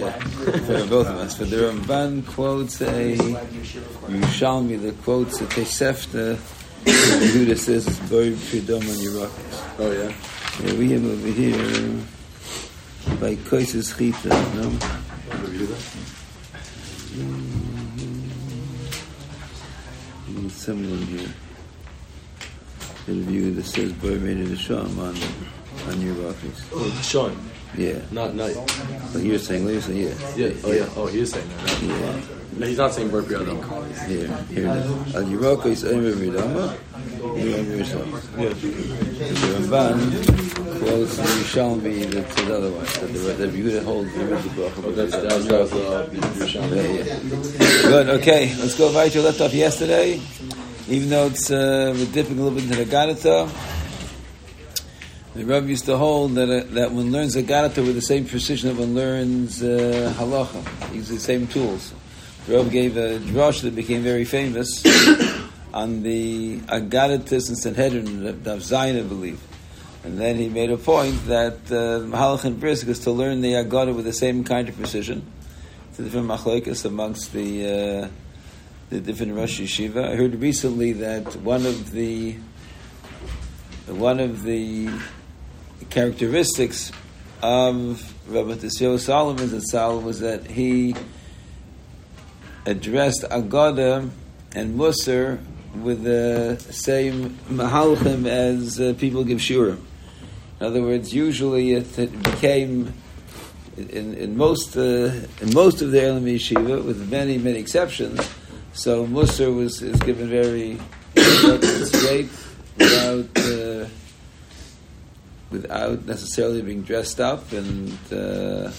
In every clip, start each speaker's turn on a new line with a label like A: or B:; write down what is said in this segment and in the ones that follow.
A: But for both of us. For the Ramban quotes a Yerushalmi that quotes a Tesefta. Yehuda says it's buried Pridom on your
B: Oh yeah.
A: Yeah, we have over here by Koises Chita, no? Someone here. The view that says boy made it a sham on on your rockets.
B: Oh, Sean.
A: Yeah.
B: Not not.
A: But you're saying you're saying yeah.
B: Yeah. Oh yeah. Oh, he is saying that.
A: Yeah.
B: No, he's not saying Bar Piyadam.
A: Here, here it is. Al Yiroko is Omer Ridama.
B: Yeah.
A: The Ramban quotes the Yerushalmi that says otherwise, that the, the Yehuda holds the Bracha.
B: Oh, that's that's that's uh, Yerushalmi.
A: Yeah, yeah. Good, okay, let's go right to left off yesterday. Even though it's, uh, we're dipping a little bit into the Gadata, the Rebbe used to hold that, uh, that one learns the Gadata with the same precision that one learns uh, Halacha. He uses the same tools. The Rebbe gave a drush that became very famous on the Agadatis and Sanhedrin of Zayin, I believe. And then he made a point that uh, and Brisk is to learn the Agada with the same kind of precision. It's a different machlekes amongst the uh, the different Rosh Yeshiva. I heard recently that one of the one of the characteristics of Rabbi Tisio Salomon Zatzal was that he addressed Agada and Musar with the same mahalchim as uh, people give shurim. In other words, usually it, it became in, in most uh, in most of the Elam Yeshiva, with many many exceptions. So Musar was is given very straight without uh, without necessarily being dressed up, and uh,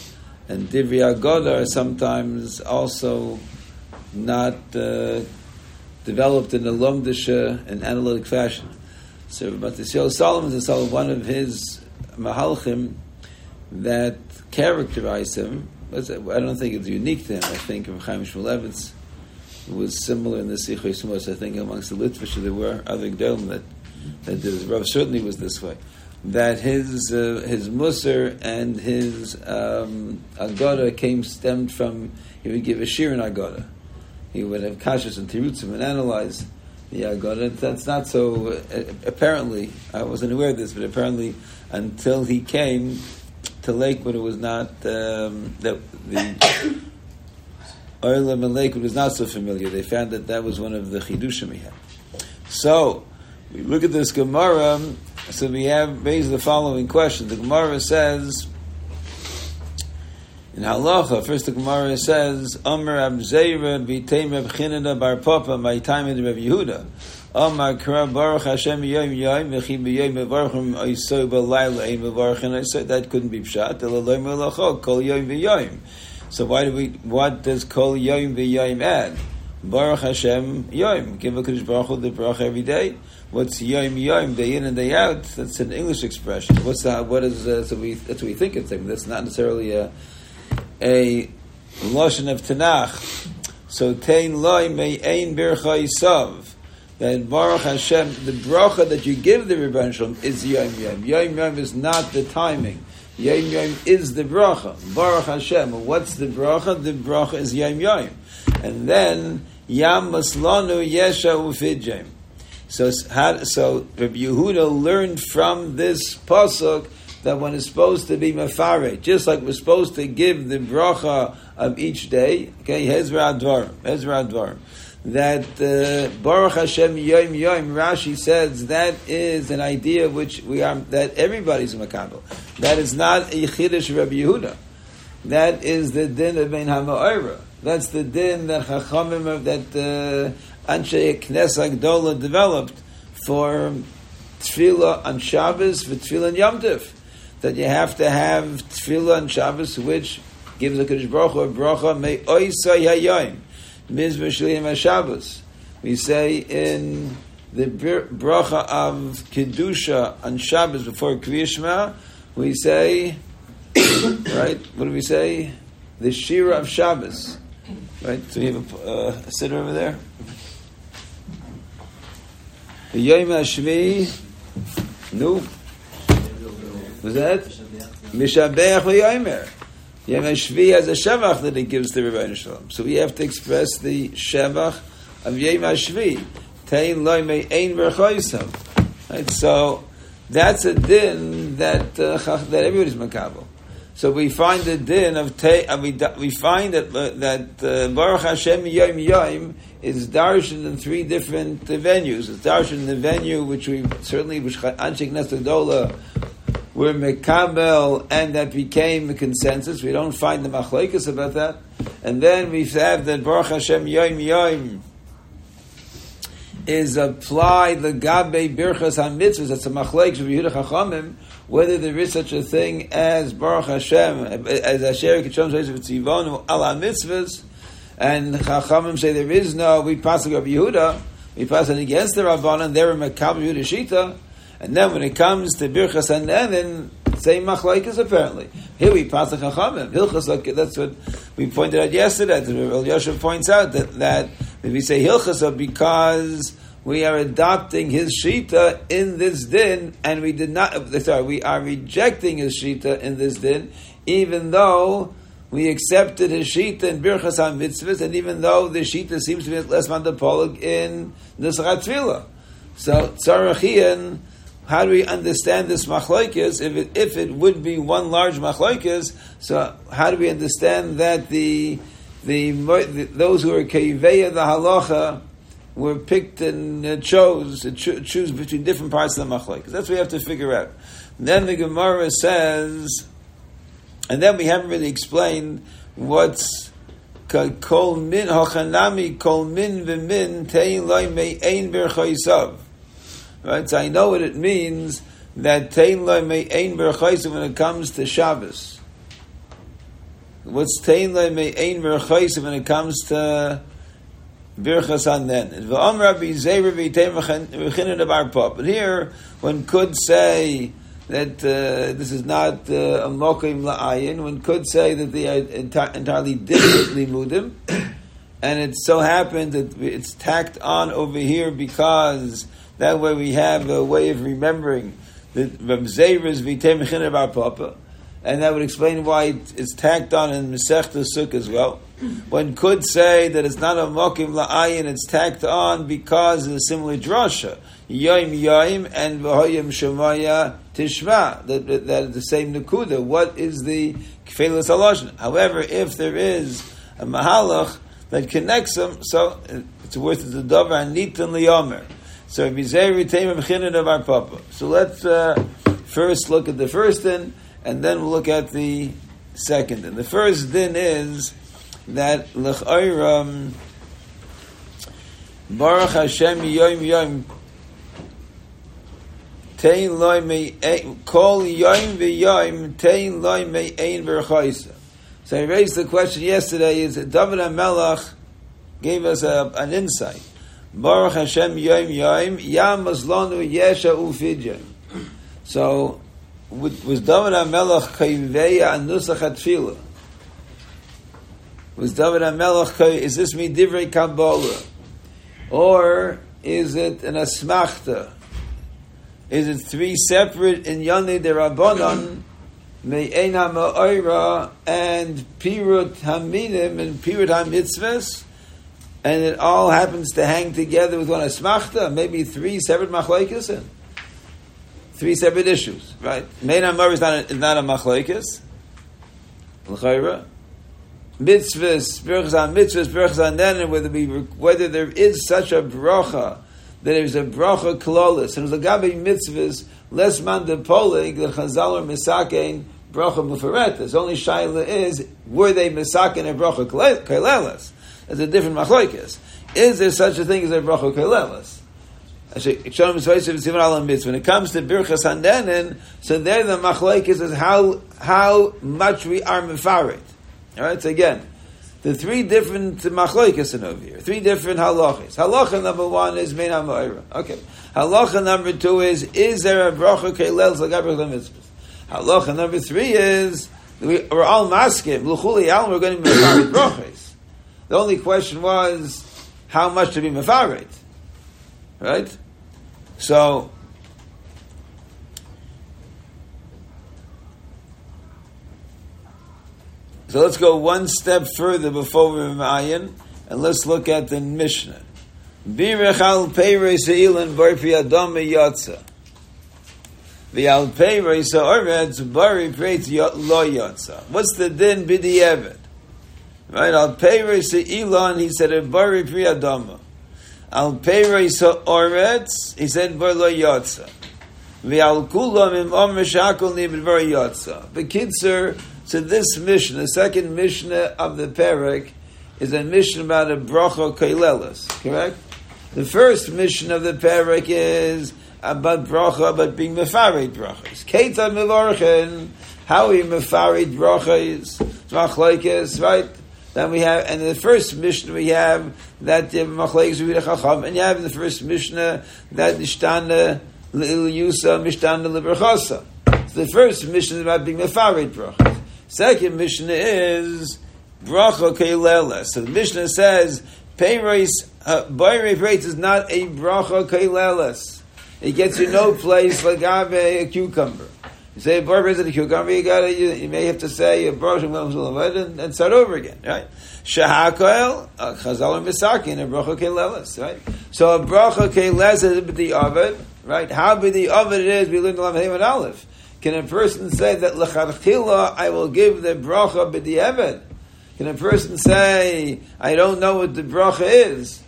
A: and Divri Agoda are sometimes also not uh, developed in a lumdisha and analytic fashion. So, the Salomon is one of his mahalchim that characterize him. I don't think it's unique to him. I think of Chaim Shmulevitz was similar in the Shmos. I think amongst the Litvish there were other Gdolim that that did. Rav certainly was this way. That his uh, his Musar and his um, Agoda came stemmed from he would give a shir in Agoda. He would have kashas and tirutzim and analyze the Agoda. That's not so. Uh, apparently, I wasn't aware of this, but apparently, until he came to Lakewood, it was not um, that the Oilam and Lakewood was not so familiar. They found that that was one of the chidushim he had. So we look at this Gemara. So we have raised the following question. The Gemara says in Halacha. First, the Gemara says, "Amar Abzeira b'teim Reb Chinada bar Papa time in Reb Yehuda." Amar Kra Baruch Hashem Yom Yom V'chi B'Yom Mevarchim Oisoi B'Layla Ein Mevarchim Oisoi. That couldn't be pshat. Elaloi Melachok Kol Yom V'Yom. So why do we? What does Kol Yom V'Yom add? Baruch Hashem Yom. Give a Kodesh Baruch Hu the Baruch every day. What's Yom Yom? Day in and day out. That's an English expression. What's that? What is? Uh, so we that's what we think it's. That's not necessarily a a lashon of Tanakh. So tein loy may ein bircha isav. That Baruch Hashem, the bracha that you give the Rebbe is Yom Yom. Yom Yom is not the timing. Yom Yom is the bracha. Baruch Hashem. What's the bracha? The bracha is Yom Yom. And then Yam Maslanu Yesha Ufidjem. So, so Rabbi Yehuda learned from this pasuk that one is supposed to be mafare, just like we're supposed to give the bracha of each day. Okay, Hezra Advarim, Hezra Advarim. That uh, Baruch Hashem Yom Yom, Rashi says that is an idea which we are that everybody's makabel. That is not a chiddush Rabbi Yehuda. That is the din of Ben Hama'ira. That's the din that Chachamim of that uh, Anshe Knesset Gdola developed for tefillah on Shabbos for tefillah on Yom Tif that you have to have tefillah on Shabbos, which gives the Kodesh Baruch Hu a bracha, may oisay hayayim, mizvah shaliyim Shabbos. We say in the bracha of Kedusha on Shabbos before Kriyishma, we say, right, what do we say? The Shira of Shabbos. Right, so we have a, uh, a sitter over there. The Yom Hashvi, no, was that? Mishabeach v'yomer. Yom Hashvi has a Shevach that it gives to Rabbi Shalom. So we have to express the Shevach of Yom Hashvi. Tein loy me ein verchoisam. Right, so that's a din that uh, that everybody's makabel. So we find the din of te, uh, we, we find that uh, that uh, Baruch Hashem Yom Yom is darshan in three different uh, venues. It's darshan in the venue which we certainly which Anshik Nesadola were mekabel and that became a consensus. We don't find the machlekes about that. And then we have that Baruch Hashem Yom Yom is applied the gabe birchas hamitzvahs. That's a machlek of Yehuda Chachamim. Whether there is such a thing as Baruch Hashem, as Asher Kitshon says of Tzivonu ala mitzvahs, and Chachamim say there is no. We pass of Yehuda. We pass it against the Rabbanan. They're a Makab Yehuda Shita. And then when it comes to birchas hanenin, same machlekes apparently. Here we pass the chachamim. Hilchas, that's what we pointed out yesterday. Rav Yosef points out that, that we say hilchasa uh, because we are adopting his shita in this din, and we did not. Uh, sorry, we are rejecting his shita in this din, even though we accepted his shita in birchas mitzvahs, and even though the shita seems to be less mandapolig in nisrat tefillah. So tzarachian. How do we understand this machlokes? If it, if it would be one large machlokes, so how do we understand that the the, the those who are keiveya the halacha were picked and uh, chose to cho- choose between different parts of the machlokes? That's what we have to figure out. And then the Gemara says, and then we haven't really explained what's kol min hachanami kol min v'min tein loy me ein berchoisav. Right, so I know what it means that tein me ein berchoisav when it comes to Shabbos. What's tein loy me ein berchoisav when it comes to Birchas Hanen. V'am Rabbi Zeir v'itein v'chinin of our pop. But here, one could say that uh, this is not uh, a mokim la'ayin. One could say that they are enti- entirely different limudim, and it so happened that it's tacked on over here because that way we have a way of remembering that Zeir is of our papa and that would explain why it's tacked on in Masechta Suk as well. One could say that it's not a mokim la'ayin, it's tacked on because of a similar drasha. Yoim yoim and v'hoyim shemaya tishma. That, that, the same nakuda. What is the kfelas haloshin? However, if there is a mahalach that connects them, so it's worth the davar nitan liyomer. So of our papa. So let's uh, first look at the first din and then we'll look at the second. And the first din is that l'chayram Baruch Hashem yom yom tein loy me kol yom v'yom tein loy me ein v'rchaysa. So I raised the question yesterday: Is that David HaMelech gave us a, an insight? Baruch Hashem yom yom yam azlonu yesha ufidyan. So was David HaMelech kayveya anusach atfila? Was David HaMelech is this midivrei kabbalah, or is it an asmachta? Is it three separate in Yoni Derabanan, Me'ena Ma'oira, and Pirut Haminim and Pirut Hamitzvahs? And it all happens to hang together with one asmachta, maybe three separate machlaikas in three separate issues, right? Main Amar is not a, is not a machlekes. L'chayra. Mitzvahs, berachas on mitzvahs, berachas on then, whether, we, whether there is such a bracha, that there's a bracha klolis, and the gabi mitzvahs, less man de polig, the chazal or misakein, bracha mufaretas. Only shaila is, were they misakein a bracha kalelas? That's a different machlekes. Is there such a thing as a bracha kalelas? When it comes to Birchas Handenin, so there the machlaik is how how much we are mefarit. All right, so again, the three different machlaikas over here, three different halachas. Halacha number one is mein ha'ma'ira. Okay. Halacha number two is is there a bracha zagabrach mitzvahs? Halacha number three is we, are all maskim luchuli al we're going to be mefarit brachas. The only question was how much to be mefarit, right? So, so let's go one step further before we Mayan, and let's look at the Mishnah. Birech al se'ilan barpi adame yotza. V'al peirei se'oretz bari preit lo yotza. What's the din bidi evet? Right, al peirei se'ilan, he said, a bari pri adama. Al peirei se'oretz, he said, bar lo yotza. V'al kulam im om meshakol nibid bar yotza. The Bekitzer, so this mission, the second Mishnah of the Perek, is a mission about a bracha kailelis, correct? The first mission of the parak is about bracha, about being mefarid brachas. Ketan mevarchen, how we mefarid brachas, machlekes, right? Then we have, and in the first mission we have that the machlekes with chacham, and you have in the first mishnah that nishtana yusa mishtana lebrachasa. So the first mission is about being mefarid brachas. Second mission is bracha keilela. So the Mishnah says Peiros, uh, Bayre is not a bracha kailelis. It gets you no place like Ave, a cucumber. You say Bayre is a cucumber, you gotta, you, you, may have to say bracha and, and start over again, right? Shahakoel, uh, chazal and misakin, a bracha kailelis, right? So a bracha kailelis is the ovid, right? How big the ovid it is, we learned the Lam and Aleph. Can a person say that lecharchila I will give the bracha b'di'evet? Can a person say, I don't know what the bracha is?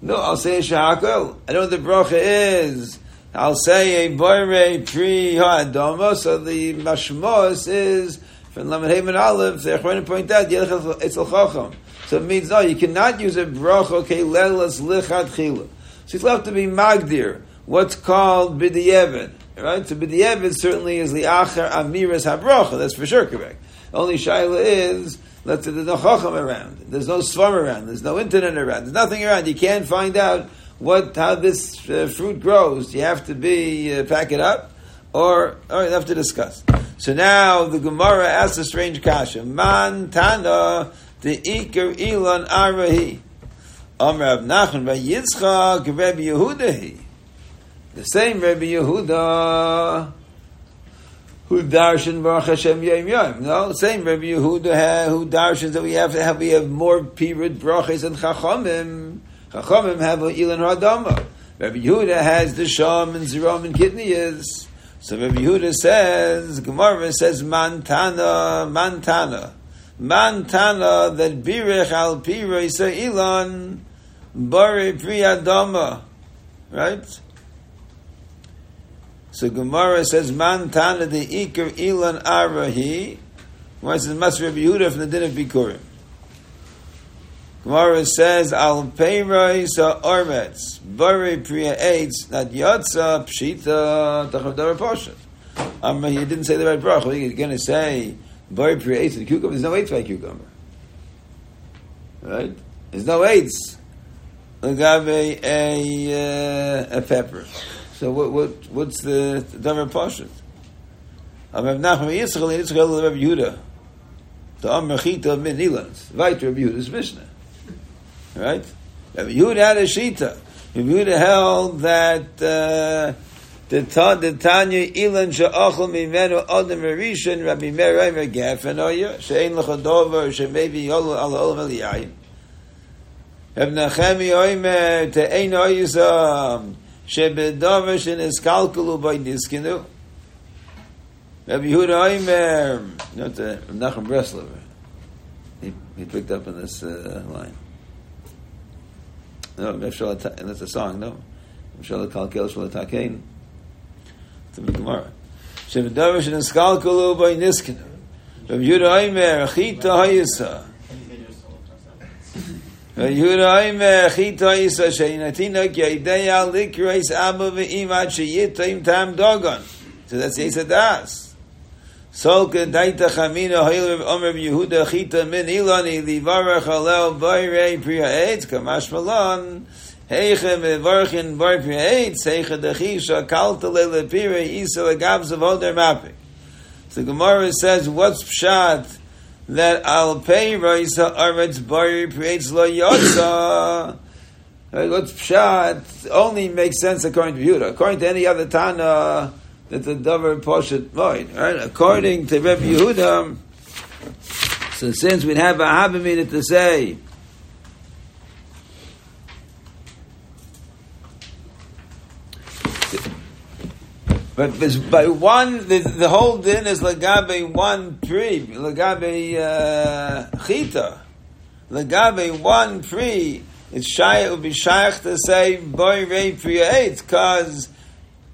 A: No, I'll say shahakol. I know what the bracha is. I'll say a boire pri ha'adama. So the mashmos is from Lamed Heyman Aleph. They're going to point out it's al chacham. So it means no, you cannot use a bracha okay lelas lichad chila. So it's left to be magdir. What's called b'di'evet. Right? So b'di'evet certainly is the acher amiras habracha. That's for sure correct. Only shaila is Let's say there's no chacham around, there's no swarm around, there's no internet around, there's nothing around. You can't find out what how this uh, fruit grows. You have to be uh, pack it up, or or you have to discuss. So now the Gemara asks a strange kasha: Man tana the ikar ilan arahi. Amr Rav Nachman by Yitzchak Rabbi Yehudahi. The same Rabbi Yehuda who darshan Baruch Hashem Yom Yom. No, same Rabbi Yehuda who darshans that we have to have we have more period brachas and chachamim. Chachamim have ilan radama. Rabbi Yehuda has the sham and ziram and kidneys. So Rabbi Yehuda says, Gemara says mantana, mantana, mantana that birech al pira ilan bari priyadama, right? So Gemara says, mantana the Iker Ilan Arahi. Gemara says, Mas Rabbi Yehuda from the din of Bikurim. Gemara says, Al Peirai Sa Ormetz, Bari Priya Eitz, Not Yotza, Pshita, Tachav Poshet. Um, he didn't say the right bracha. He's going to say, Bari Priya Eitz, the cucumber, there's no Eitz by cucumber. Right? There's no Eitz. Agave a, uh, a pepper. So what, what what's the davar pashut? Rav Nachman Yitzchak Yitzchak Rav Yehuda. The Am Mechita Min Ilans. Right, Rav Yehuda's Mishnah. Right? Rabbi Yehuda had a shita. Rabbi Yehuda held that uh, the uh, the Tanya Ilan she'achol mimenu adam erishin Rabbi Meir Eimer gefen oya she'ein lechodover she'mevi yolu al olam eliyayim. Rabbi Nachem Eimer te'ein oyizam she'bedover she'niskalkulu by niskinu. Rabbi Yehuda Eimer, not uh, Nachem Breslover. He, he picked up on this uh, line. No, that's a song, no. Mshal Kalkel Shal Takein. It's in Gemara. Shem Darish and Skalkulu by Niskin. Rav Yehuda Aimer, chita Hayisa. Rav Yehuda Aimer, chita Hayisa, Sheinatina Kyaidea Likrais Abba Ve'im Ad Sheyitim Tam Dogon. So that's Yisa Das. Solka Daita Chamina Hoyler Omer Yehuda Chita Min Ilani Livarach Halel Bayre Priya Eitz Kamash Malon Heiche Mevarchin Bar Priya Eitz Heiche Dechisha Kalta Lele Pira Isa Legabs of Oder Mapik. So Gemara says, what's Pshat? that al pay raisa arets bari creates lo yotza. What's pshat only makes sense according to Yehuda. According to any other Tana, that's a davar poshet void. Right? According to Rebbe Yehuda, so since we'd have a habamina to say But by one, the, the whole din is lagabe one tree, lagabe uh, chita, lagabe one tree. It's shy. It would be shy to say boy rei eight because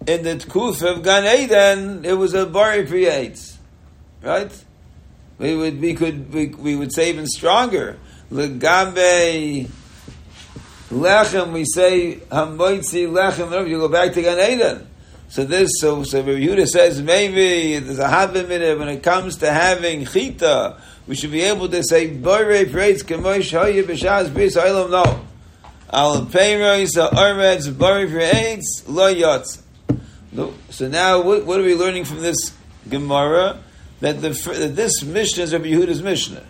A: in the tkuf of Gan Eden it was a boy eight, right? We would we could we, we would say even stronger. Lagabe lechem, we say hamoitzi lechem. You go back to Gan Eden. So this, so so Yehuda says maybe there's a habit in it when it comes to having chita. We should be able to say Borei praise Kamosh Hoye B'Shas Bris Olam No. Al Peiros Armeds Borei praise Lo Yotz. So now, what, what, are we learning from this Gemara? That the that this Mishnah is Rabbi Yehuda's Mishnah.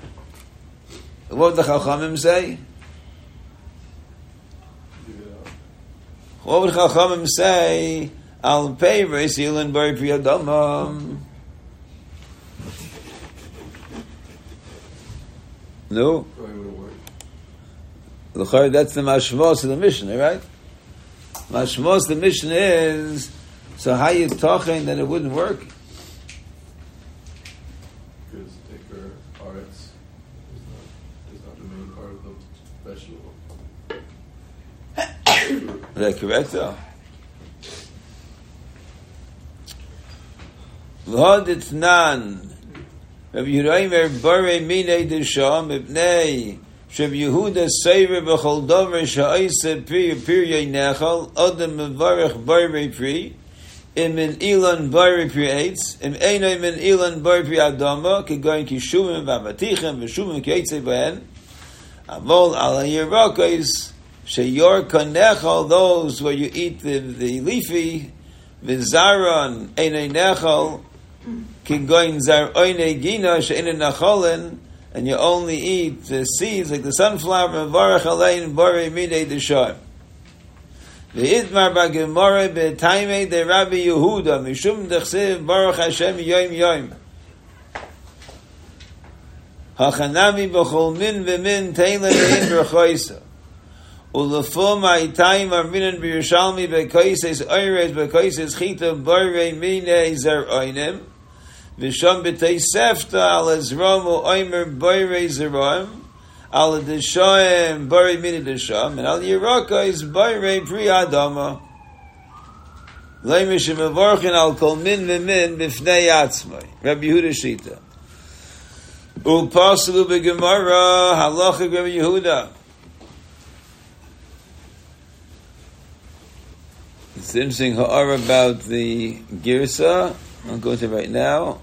A: What would the Chachamim say? What would Chachamim say? Al pay Reisilin Bari Priyadama. No. That's the mashmos of the Mishnah, right? Mashmos the Mishnah is so how you talking that it wouldn't work?
B: Because Tikkur is not, is not the main part of the vegetable.
A: is that correct though? Rabbi Bare Mine Ibnei Yehuda Seir B'chol Dover Sha'ise Pri Pirye Nechal Odem Mevarech Bare Pri Im in Ilan Pri Eitz Im Eino Im in Ilan Bare Pri Adama Kegoyin Kishumim V'amatichem V'shumim Keitzei B'hen Avol Ala Yerakos Sheyor Konechal those where you eat the, the leafy V'zaron Einei Nechal Kingoin zar oine gina she'inin nacholin, and you only eat the seeds like the sunflower and varach alein bore midei deshar. Ve'idmar ba'gemore be'taime de Rabbi Yehuda mishum dechsev baruch Hashem yoim yoim. Hachanami b'chol min v'min teila ve'in berchoisa. Ulefum ha'itayim arminan b'Yerushalmi be'koises oires be'koises chita bore minei zar oinim. Visham b'tei sefta al ezrom u oimer boire zeroim al deshoim bori mini desham and al yiraka is boire pri adama. Rabbi Yehuda Shita. U paslu b'gemara halacha Rabbi Yehuda. It's interesting ha'ar about the girsa. I'll go to right now.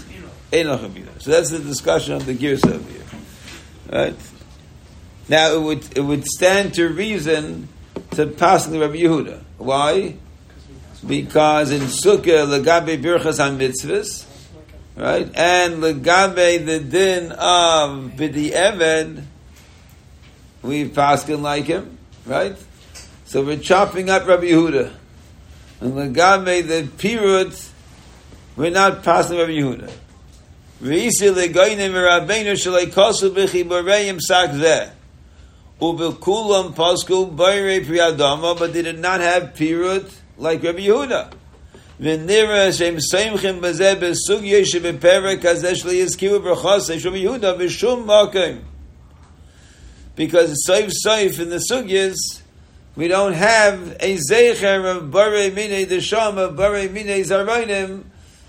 A: So that's the discussion of the Gears over here. Right? Now it would it would stand to reason to pass the Rabbi Yehuda. Why? Because in Sukkah legabe birchas on mitzvahs, right, and legabe the din of bidi eved, we paskin like him, right? So we're chopping up Rabbi Yehuda, and legabe the pirut we're not passing Rabbi Yehuda. Priyadama, but they did not have pirut like Rabbi Yehuda. Because soif soif in the sugyas, we don't have a zecher of bare mine desham of bare mine zarvainim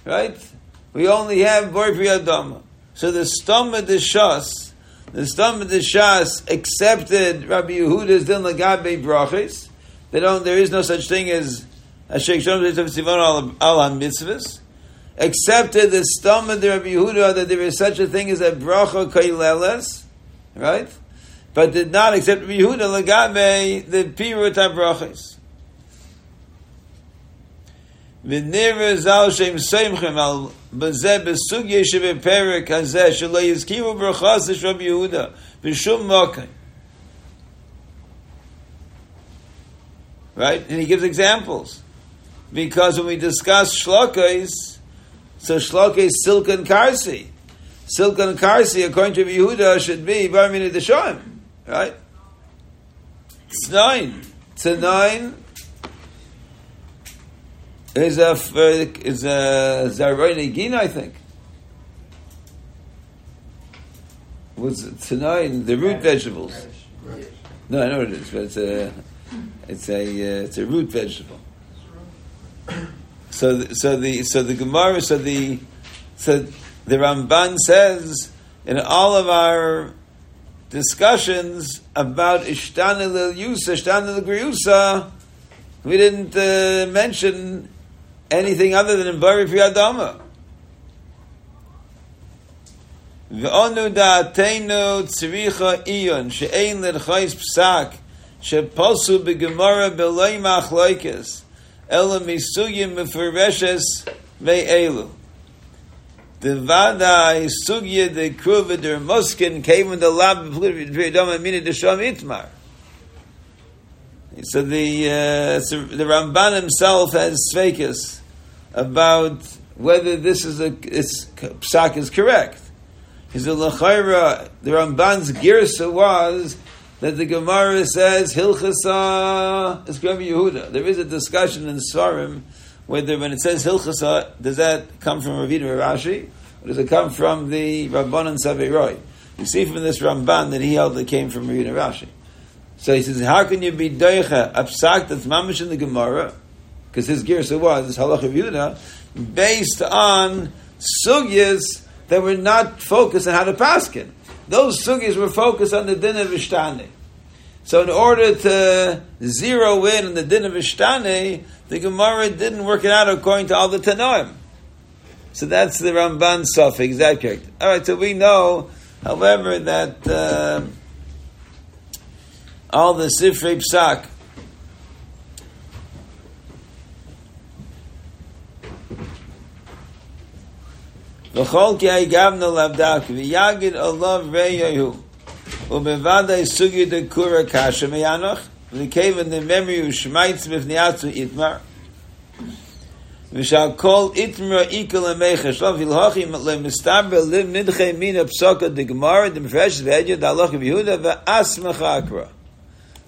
A: right? We only have Bor Priyadama. So the stomach the shas The Stam the Shas accepted Rabbi Yehuda's din lagabe brachis. They don't. There is no such thing as a sheikh shalom al al mitzvahs. Accepted the of the Rabbi Yehuda that there is such a thing as a bracha kaileles, right? But did not accept Rabbi Yehuda lagabe the pirut brachis. ונראה ז"ל שהם סמכים על בזה בסוגיה שבפרק הזה שלא יזכירו ברכות של רבי יהודה בשום מקום. Right? And he gives examples. Because when we discuss shlokes, so shloka is silken karsi. Silken karsi, according to Yehuda, should be Barmina Deshoim. Right? It's nine. It's a nine is a is a Zaroni Gina, I think. Was tonight the root vegetables? No, I know what it is, but it's a it's a uh, it's a root vegetable. So the, so the so the Gemara so the so the Ramban says in all of our discussions about Ishtana Lil Yusa, Ishtana Lil Griusa, we didn't uh, mention anything other than in Bari Priyadama. V'onu da'atenu tzricha iyon she'ein l'rchais psak she'posu b'gemara b'loi machloikes ela misugim mefureshes ve'elu. The vada sugya de kruva der muskin came in the lab priyadama mina desham itmar. So the uh, the Ramban himself has svekis about whether this is a it's, psak is correct. His lachayra the Ramban's girsa was that the Gemara says hilchasa is Rabbi Yehuda. There is a discussion in Svarim whether when it says hilchasa does that come from Ravina Rav Ashi or does it come from the Rabbanan Saveiroi? You see from this Ramban that he held that came from Ravina Rav Ashi. So he says, how can you be doicha a psak that's mamish in the Gemara? Because his girsa was this halach of based on sugyas that were not focused on how to paskin. Those sugyas were focused on the din of Ishtani. So in order to zero in on the din of Ishtani, the Gemara didn't work it out according to all the Tanoim. So that's the Ramban suffix, that correct? All right, so we know, however, that uh, all the Sifrei Psak V'chol ki ha'igavna lavdak v'yagid olav reyahu u'bevadai sugi de kura kasha meyanoch v'kevan the memory of shmaitz b'fniatzu itmar. V'shal kol itmar ikal amecha shlom vilhochim le'mistaber liv nidche mina psoka de gemara de mefresh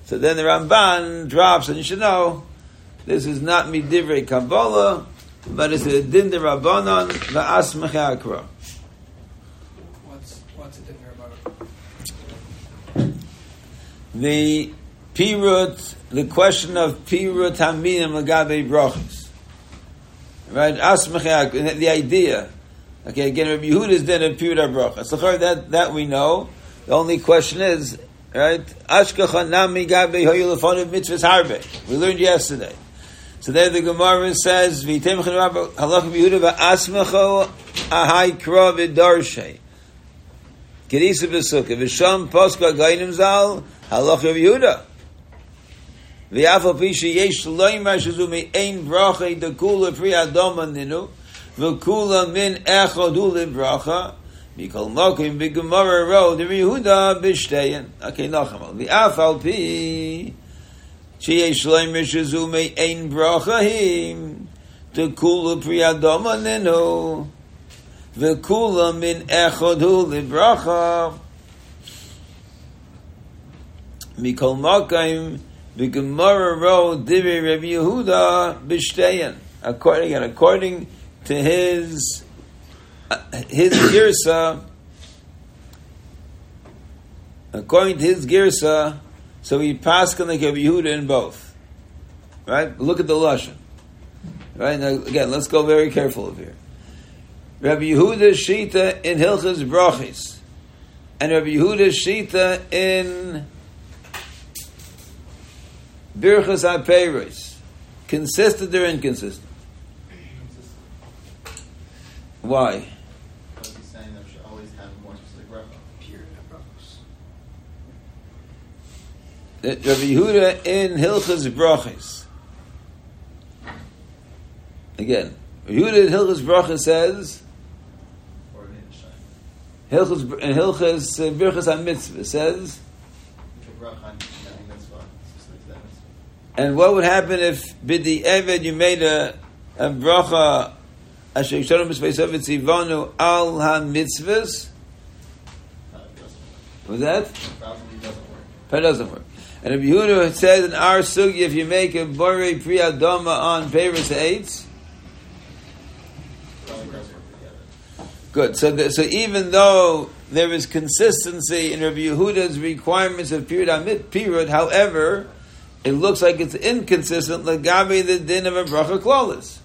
A: so then the Ramban drops and you should know this is not midivrei Kabbalah but it's a din de rabbanon va'as mechakra.
C: What's what's the din
A: about The pirut, the question of pirut haminim lagabe brachos. Right, as mechakra, the idea. Okay, again, Rabbi Yehuda's din of pirut brachos. So that that we know. The only question is, right? Ashkacha nami gabe hoyulafon of mitzvahs harbe. We learned yesterday. So there the Gemara says, "V'tem halach b'Yehuda v'asmecho ahai kro v'darshay." Kedisa b'sukkah v'sham poska gainim zal halach b'Yehuda. V'afal pi sheyesh loymar shazu me'ein bracha dekula pri adoma ninu v'kula min echad hu bracha mikol mokim b'Gemara ro Yehuda b'shteyin. Okay, nachamol. V'afal pi שיש להם שזו מעין ברכה הם, דכולו פרי אדום עננו, וכולם מן אחד הוא לברכה. מכל מקום, בגמרא רו דיבי רבי יהודה בשתיין. According, again, according to his his girsa, according to his girsa, so we pass on like Rabbi Yehuda in both. Right? Look at the Lashon. Right? Now, again, let's go very careful here. Rabbi Yehuda Shita in Hilchas Brachis. and Rabbi Yehuda's Shita in Birchas HaPeiros. Consistent or inconsistent? Why?
D: Because he's saying that we should always have a more specific bracha.
C: Period of brachos.
A: that Rabbi Yehuda in Hilchas Brachas. Again, Rabbi Yehuda in Hilchas Brachas says,
D: Or in Shai.
A: Hilchas, in Hilchas uh, Birchas says,
D: on mitzvah, that mitzvah.
A: and what would happen if Bidi Eved you made a, a bracha Asher Yisharim B'Sveisav Tzivanu Al HaMitzvahs? Was that?
D: Probably doesn't work.
A: That doesn't work. And Rabbi Yehuda says in our sugi, if you make a Bore Priyadoma on Paris
D: together.
A: Good. So, the, so even though there is consistency in Rabbi Yehuda's requirements of period amit period, however, it looks like it's inconsistent. Lagabi the din of a bracha klalis.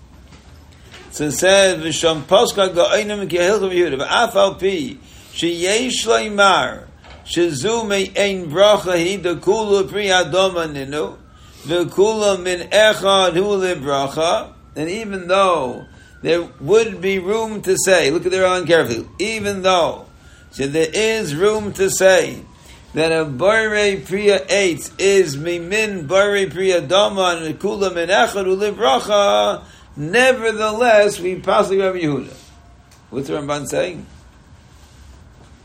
A: So it says v'sham poska ga'onim kehilch of Yehuda v'afal pi sheyesh leimar shezu me'ein bracha hi dekula pri adoma ninu v'kula min echad hu bracha and even though there would be room to say, look at their own carefully, even though, so there is room to say that a Bore Priya 8 is Mimin Bore Priya Doma and Kula Min Echad Bracha, nevertheless, we the Rabbi Yehuda. What's the Ramban saying?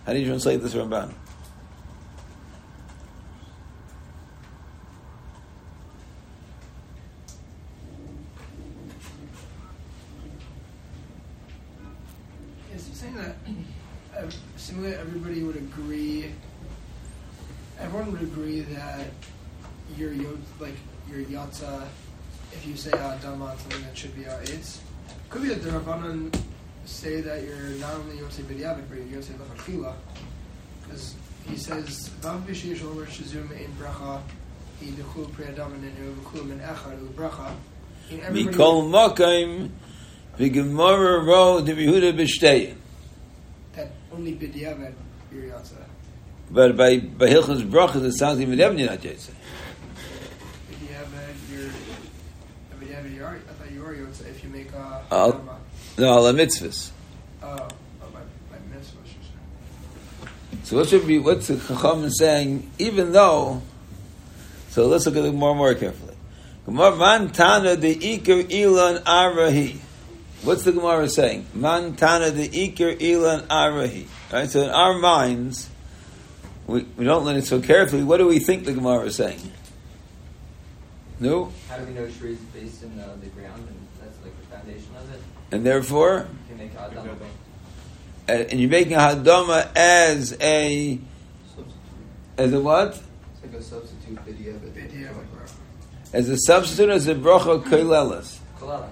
A: How do you translate this Ramban?
C: Everybody would agree, everyone would agree that your yo- like your yatsa, if you say ah, Adam on something that should be AIDS, could be that the Rabbanan say that you're not only Yosei B'diavad, but you're Yosei Lachakila, because he says Vav B'Shiyish Omer Shizum Ein Bracha, He Dechul Pri Adam and Dechul Min Echad Ul Bracha. And everybody
A: Mikol Mokaim v'gemara ro de Yehuda b'shteyin.
C: That only B'diavad your yatsa.
A: But by by Hilchos Brachas, it sounds even Evin you're not Yetzer.
C: If you have a, your, if you have a yard, I thought you were if you make a. Dama.
A: No, la mitzvahs.
C: My, my mitzvah, I should say.
A: So what should be what's the Chacham saying? Even though, so let's look at it more and more carefully. Gemara man tana de iker ilan arahi. What's the Gemara saying? Man tana de iker ilan arahi. Right. So in our minds, we, we don't learn it so carefully. What do we think the Gemara is saying? No,
E: How do we know tree is based in uh, the ground and that's like the foundation of it?
A: and therefore,
E: You can make Adam.
A: uh, and you're making a hadama as a as a what?
B: It's like a substitute video. But
C: B'diavad, bro.
A: As a substitute, as a bracha kolelas.
E: Kolala.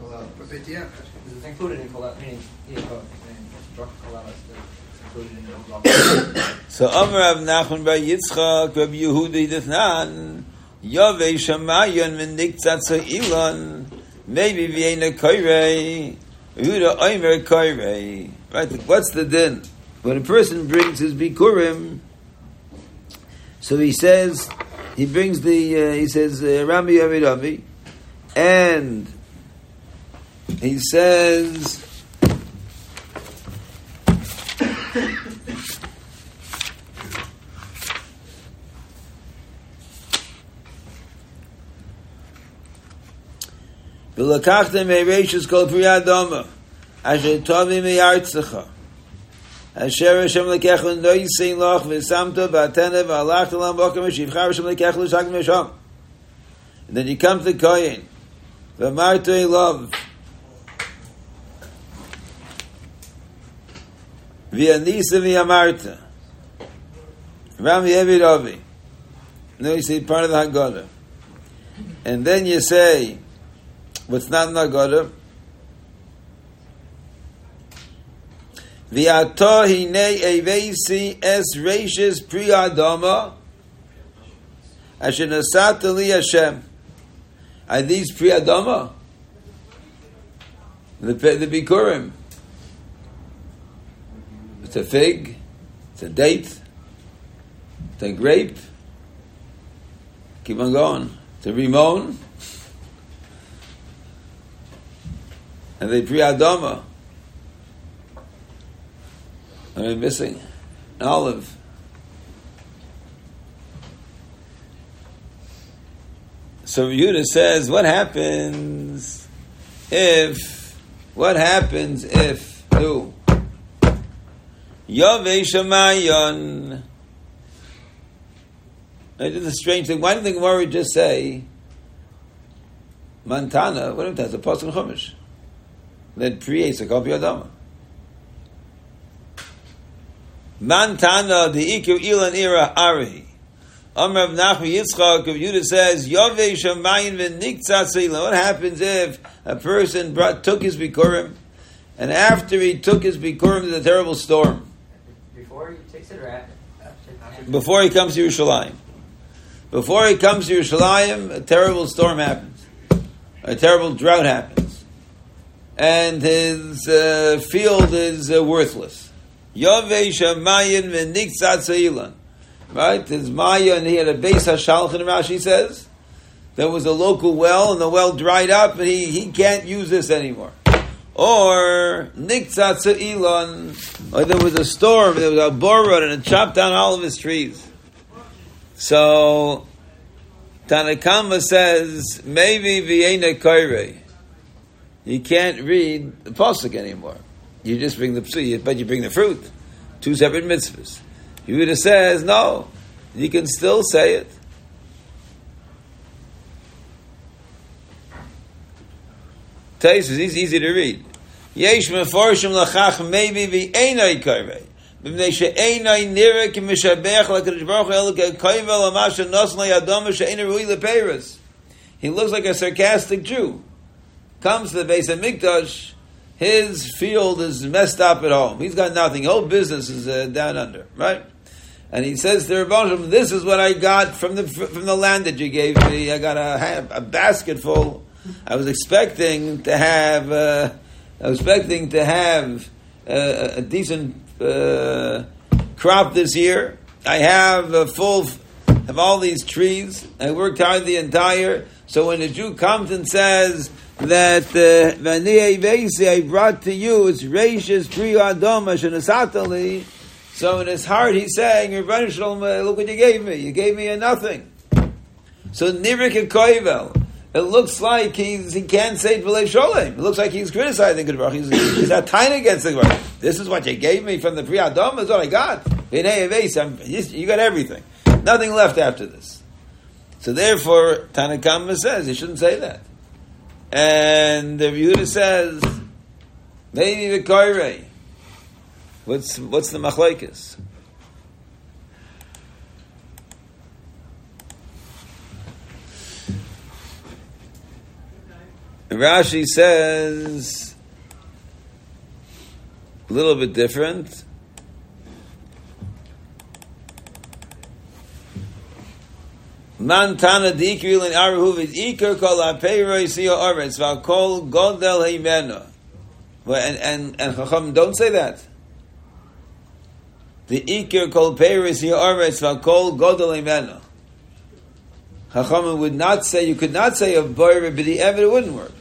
C: But b'diavad.
E: It's included in Kolala, meaning, yeah, both. Meaning, Brach Kolala is included in the.
A: So Amar Rav Nachman Bar Yitzchak Rabbi Yehudi Dithnan Yove Shamayon Min Niktzat Ilon Maybe Vienna Koirei Yehuda Oimer Koirei Right, what's the din? When a person brings his Bikurim so he says he brings the uh, he says uh, Rami Amidavi and he says ולקחתם מרשס כל פרי אדומה, אשר טובים מארצך. אשר השם לקח לנויסין לך ושמת בעטנה והלכת להם בוקר ושיבחר השם לקח לשק משם. And then you come to the Kohen, ואמרת אליו, via Nisa via Marta. Rami Evidovi. Now you say part of the Haggadah. And then you say, what's not in the Haggadah? V'ato hinei evesi es reishes pri adama asher nasat li Hashem. Are these pri adama? The, the Bikurim. It's a fig. It's a date. to grape, keep on going, to rimon, and they pri adama. Am I missing? An olive. So Yehuda says, what happens if, what happens if, who? Yove Shamayon. This is a strange thing. Why didn't the Gemara just say Montana? What if that's a Pasuk Chumash that creates a copy of Adama? The Ikir Ilan Ira Ari. Amr of Nachmi Yitzchak of Yudah says, Yove Shamayin v'niktzat What happens if a person brought, took his Bikurim, and after he took his Bikurim, there's a terrible storm?
E: Before he takes it or after?
A: Before he comes to Yerushalayim. Before he comes to Yerushalayim, a terrible storm happens. A terrible drought happens. And his uh, field is uh, worthless. Yove Shamayin v'niktzat Seilan. Right? His Maya, and he had a base Hashalch, and Rashi says. There was a local well, and the well dried up, and he, he can't use this anymore. Or Niktzat Elon, or there was a storm, there was a borod, and it chopped down all of his trees. So Tanakama says maybe Vienna Kaire. You can't read the pasuk anymore. You just bring the psi, but you bring the fruit. Two separate mitzvahs. Yehuda says no. You can still say it. Taisus easy to read. Yesh meforshim lachach maybe nira baruch hu rui. He looks like a sarcastic Jew. Comes to the base of Mikdash, his field is messed up at home. He's got nothing. Whole business is uh, down under, right? And he says to Rabbanishim, "This is what I got from the from the land that you gave me. I got a, a basket full I was expecting to have. Uh, I was expecting to have uh, a decent uh, crop this year. I have a full of all these trees. I worked hard the entire. So when a Jew comes and says that uh, I brought to you, it's Reishis Pri Adoma Shanasatali. So in his heart he's saying, look what you gave me. You gave me a nothing. So Nivrik and Koivel. It looks like he's, he can't say V'lei Sholem. It looks like he's criticizing the Baruch. He's, he's not tiny against the Baruch. This is what you gave me from the Pri Adam. Is what I got. You got everything. Nothing left after this. So therefore, Tanakama says he shouldn't say that. And the Yehuda says, maybe the Koirei. What's what's the machlekes? Rashi says a little bit different. Man tana dikril in kol yisiyo oretz godel. And, and, and Chacham don't say that. The ikir kol peiris hi oretz val kol godel would not say, you could not say boire, but the ever it wouldn't work.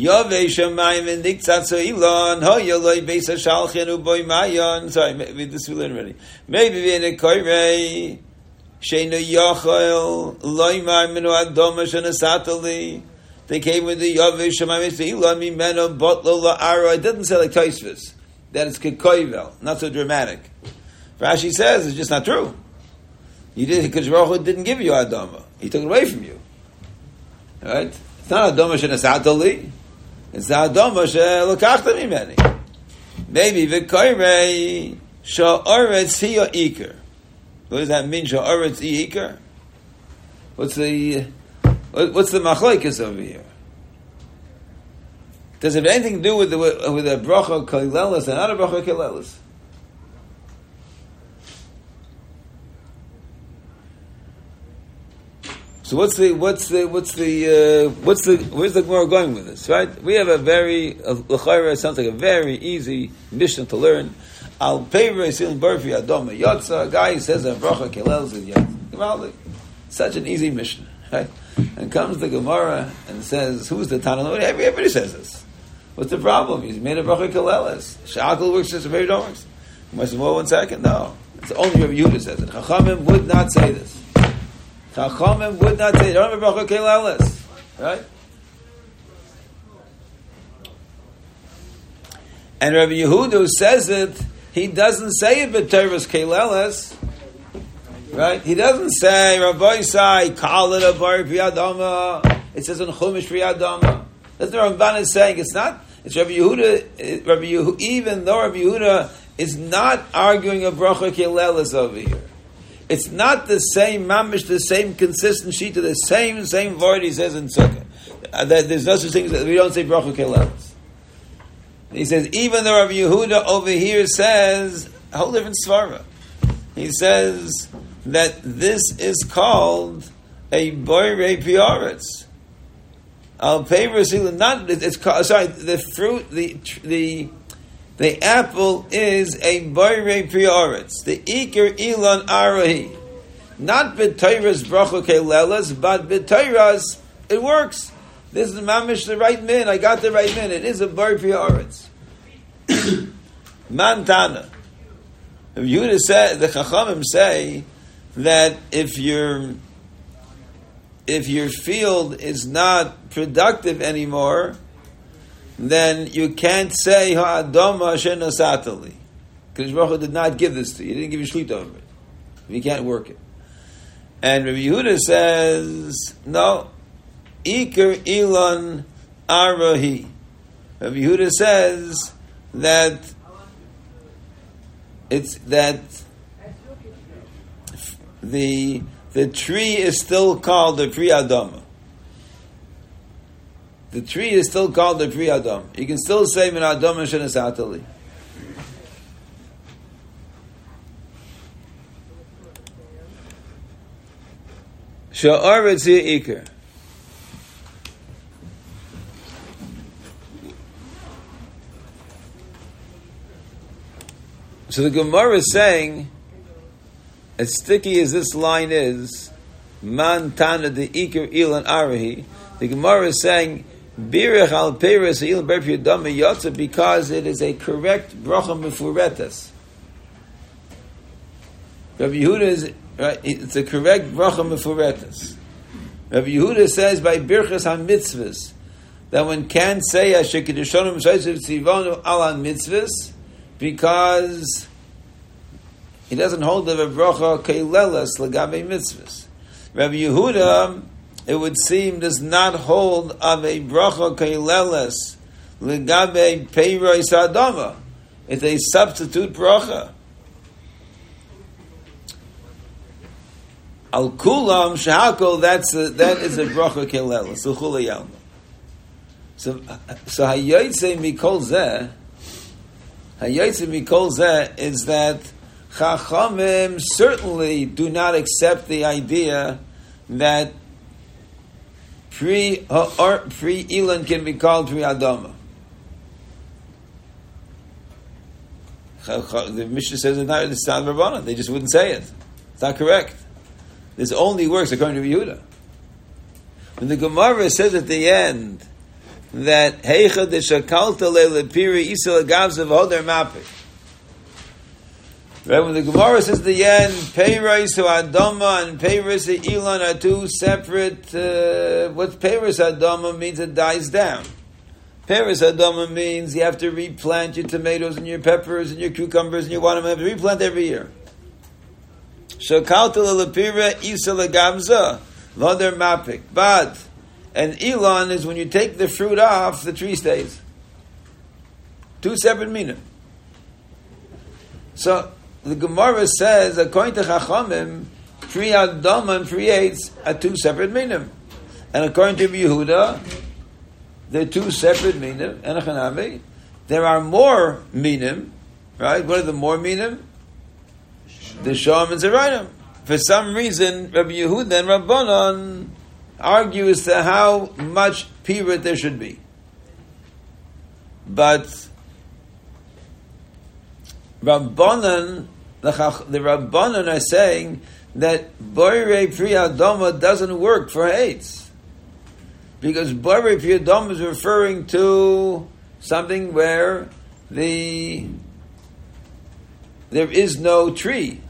A: Yove Shemayim and Diktzat Ilon, Ho Yoloi Beis HaShalchin Uboy Mayon. Sorry, this we learn already. Maybe in a Koirei, Sheinu Yochel, Minu Adoma Shanasatali. They came with the Yove Shemayim Ilon Mimeno Botlo La'aro. It didn't say like Taisvis, that it's Kekoivel, not so dramatic. Rashi says it's just not true. You did because Baruch didn't give you Adama. He took it away from you. Right? It's not Adama Shanasatali. The Adama shelokachta mimeni. Maybe v'koirei sha'oretz hiya iker. What does that mean? Sha'oretz iker. What's the what's the machlekes over here? Does it have anything to do with the with the bracha kalelis and not a bracha kalelis? So what's the what's the what's the uh, what's the where's the Gemara going with this? Right? We have a very uh, sounds like a very easy mission to learn. Al Pevre Silin Barfi Adoma Yotza. A guy who says a bracha Kelel Zid Yotza. Such an easy mission, right? And comes the Gemara and says, "Who's the Tana?" Everybody says this. What's the problem? He's made a bracha Keleles. Shakal works just a very don't works. You must more one second. No, it's only Rabbi Yehuda says it. Chachamim would not say this. Chachamim would not say. Don't have a bracha Keleles, right? And Rabbi Yehuda says it, he doesn't say it b'teres keleles, right? He doesn't say Rabbi Sai call it a bar priyadama. It says in Chumash priyadama. That's what Ramban is saying. It's not. It's Rabbi Yehuda. Rabbi Yehuda. Even though Rabbi Yehuda is not arguing a bracha keleles over here. It's not the same mamish, the same consistent sheet the same same word he says in Sukkah. Uh, there's no such thing as we don't say bracha keleles. He says, even though Rabbi Yehuda over here says a whole different svara. He says that this is called a boire pioritz. Al not it's called, sorry the fruit the the the apple is a boire pioritz. The iker ilan arahi. Not b'tayras bracha kelelas, but b'tayras it works. This is mamish the right min. I got the right min. It is a bar pioritz. Mantana. If you would have said the Chachamim say that if your if your field is not productive anymore, then you can't say Ha'adama Shenosatali. Because Baruch did not give this to you. He didn't give you shlit over it. You can't work it. And Rabbi Yehuda says, no, Iker Elon Arahi. Rabbi Yehuda says that it's that the the tree is still called the Pri Adama. The tree is still called the Pri Adam. You can still say Min Adam Shenesatali. Sha'aretz Iker. So the Gemara is saying, as sticky as this line is, Man Tana de Iker Ilan Arahi, the Gemara is saying, Al because it is a correct bracha mefuretas. Rabbi Yehuda is right, it's a correct bracha mefuretas. Rabbi Yehuda says by Birchas HaMitzvahs that one can say Asher Kedushonim Shaisav Tzivonu Al Mitzvahs because he doesn't hold the bracha keilelas legabe mitzvahs. Rabbi Yehuda, it would seem, does not hold of a bracha keilelas legabe peiroi sadama. It's a substitute bracha. Al kulam shahakol. That's a, that is a bracha keilelas. So so hayotze mikol zeh. Hayotze mikol zeh is that Chachamim certainly do not accept the idea that pre uh, or pre Elon can be called pre Adama. The Mishnah says it's not the sound of Rabbanan. They just wouldn't say it. It's not correct. This only works according to Yehuda. When the Gemara says at the end that Heicha de Shakalta Lelepiri Isel Agavzav Hoder Mapik. Right when the Gemara says the end, Peiris to Adama and Peiris to Elon are two separate. Uh, what Peiris Adama means it dies down. Peiris Adama means you have to replant your tomatoes and your peppers and your cucumbers and your watermelon. You have to replant every year. Shakalta lepira isa legabza v'ader mapik. But and Elon is when you take the fruit off, the tree stays. Two separate meaning. So the Gemara says, according to Chachamim, Pri Adama creates a two separate minim. And according to Yehuda, they're two separate minim. And a Chanami, there are more minim, right? What are the more minim? The Shom and Zerainim. For some reason, Rabbi Yehuda and Rabbanon argue as to how much pirat there should be. But Rabbanan, the, Rabbanan are saying that Boire Priyadoma doesn't work for Eitz. Because Boire Priyadoma is referring to something where the there is no tree.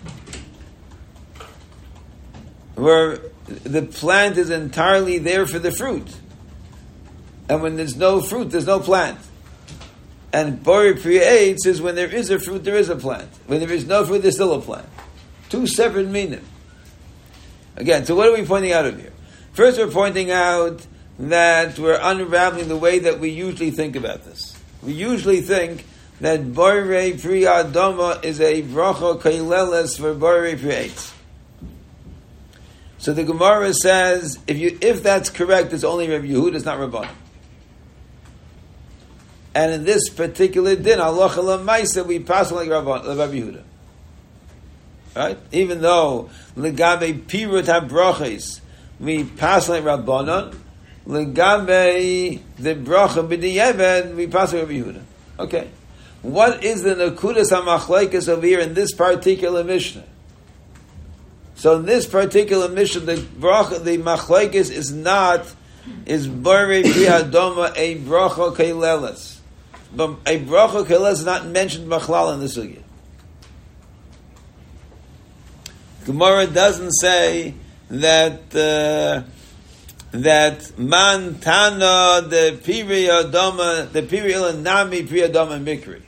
A: Where the plant is entirely there for the fruit. And when there's no fruit, there's no plant. And Bori creates is when there is a fruit, there is a plant. When there is no fruit, there's still a plant. Two separate meaning. Again, so what are we pointing out of here? First, we're pointing out that we're unraveling the way that we usually think about this. We usually think that Bore Priya Doma is a bracha kaileles for Bore Priyates. So the Gemara says, if you if that's correct, it's only Rabbi Yehuda, it's not Rabbanim. And in this particular din, Allah Maisa, we pass like Rabbi Yehuda. Right? Even though legabe pirut habrachis, we pass like Rabbanon, legabe the bracha b'diyeven, we pass like Rabbi Yehuda. Okay. What is the nakudas hamachlekes over here in this particular Mishnah? So in this particular Mishnah, the bracha, the machlekes is not is bari priyadoma a bracha keileles. But a bracha keileles is not mentioned machlal in the sugya. Gemara doesn't say that uh, that man tana the piriyadoma the piriyadama priyadoma mikri.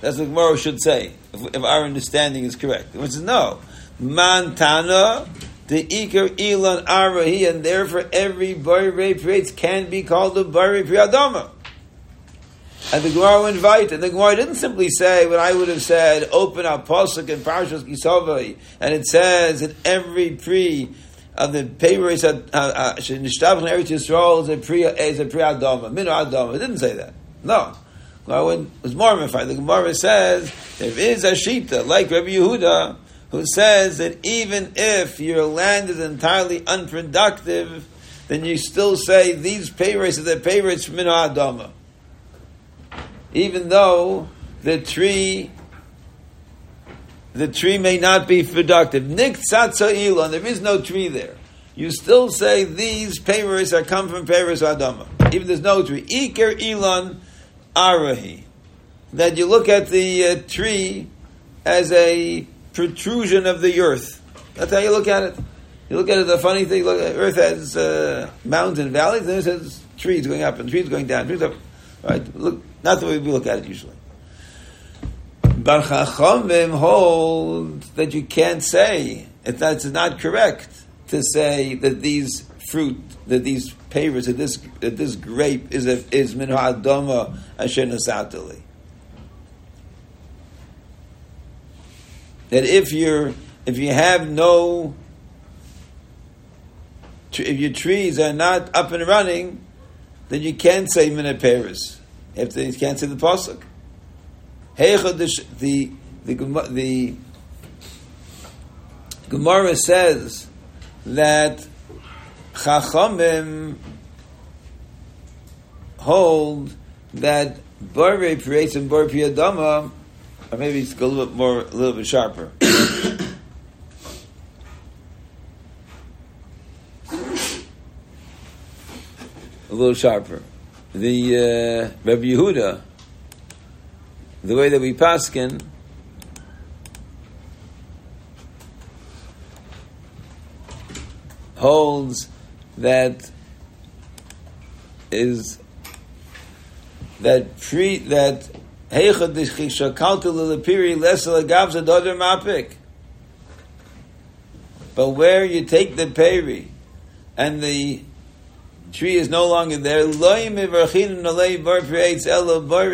A: That's what Gemara should say if, if our understanding is correct. Which is no. Mantana, the Iker Elon Arahi, and therefore every Bari Prates can be called a Bari Priyadama. And the Gemara will invite, and the Gemara didn't simply say what I would have said, open up Pasuk and Parshas Kisavai, and it says that every pre of the Peiris uh, uh, Nishtabach Eretz Yisrael is a Pri is a Pri Adama, Minu Adama. It didn't say that. No. Gemara was more modified. The Gemara says there is a Shita, like Rabbi Yehuda, who says that even if your land is entirely unproductive, then you still say these pay rates are the rates from Adama. Even though the tree the tree may not be productive. Nik there is no tree there. You still say these payers are come from payers adama. Even there's no tree. Iker elon arahi. That you look at the uh, tree as a protrusion of the earth. That's how you look at it. You look at it, the funny thing, look at Earth has uh, mountains and valleys, and it says trees going up and trees going down, trees up. Right? Look, not the way we look at it usually. But Chachamim hold that you can't say, if that's not correct, to say that these fruit, that these pavers, that this, that this grape is a, is min ha'adoma asher nasatali. that if you're if you have no if your trees are not up and running, then you can't say minute Paris. If you can't say the pasuk. The the the, Gemara says that Chachamim hold that Barbe creates and Bar Piyadama or maybe it's a little bit more, a little bit sharper. A little sharper. The uh, Rabbi Yehuda, the way that we paskin, holds that is that pre that Heichad shakalta lilapiri lesel agavza doder mapik. But where you take the peri and the tree is no longer there,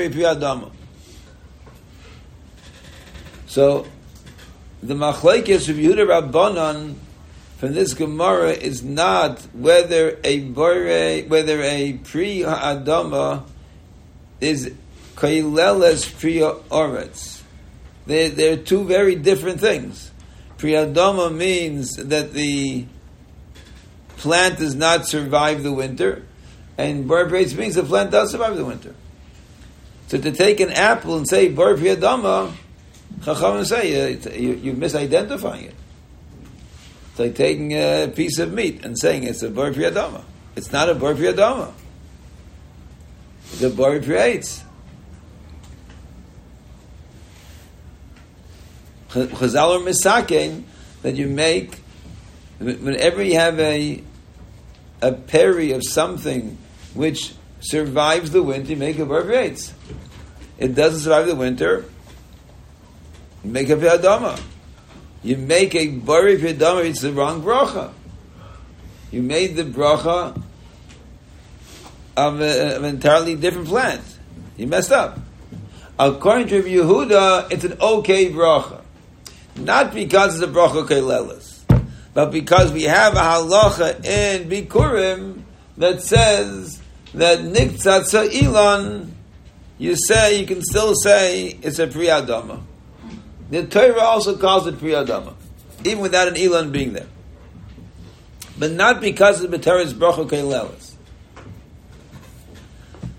A: priyadama. So the machlekes of Yehuda Rabbanon from this Gemara is not whether a bore, whether a pre adama is Kaileles Priya Oretz. They're, they're two very different things. Priyadoma means that the plant does not survive the winter, and Bar means the plant does survive the winter. So to take an apple and say bar priyadama, Chachamim say uh, you, you're misidentifying it. It's like taking a piece of meat and saying it's a bar priyadama. It's not a bar priyadama. It's a bar. Chazal are misaking that you make whenever you have a a peri of something which survives the winter, you make a bar priyates. It doesn't survive the winter, you make a piadama. You make a bari piadama, it's the wrong bracha. You made the bracha of, a, of an entirely different plant. You messed up. According to Yehuda, it's an okay bracha. Not because it's a bracha kelelis, but because we have a halacha in Bikurim that says that niktzatza ilan, you say, you can still say it's a priyadama. The Torah also calls it priyadama, even without an ilan being there. But not because of the Torah's bracha kelelis.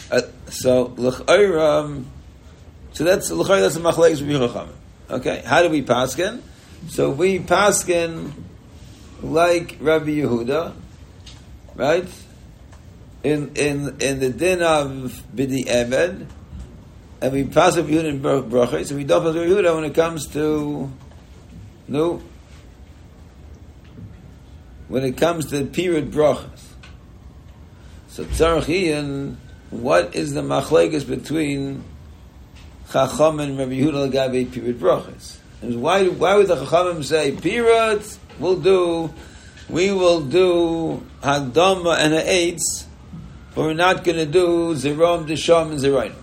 A: Uh, so, l'chayram, so that's, l'chayram, that's a machlekes. Okay, how do we paskin? So we paskin like Rabbi Yehuda, right? In in in the din of bidi Ebed, and we pass Rabbi Yehuda in and we don't pass Rabbi Yehuda when it comes to no. When it comes to period brachos, so tzarchian, what is the machlekes between Chacham and Rabbi Yehuda Lagabe period brachas. And why why would the Chachamim say period? We'll do we will do Hagdama and Ha'etz, but we're not going to do Zerom, Desham, and Zerayim.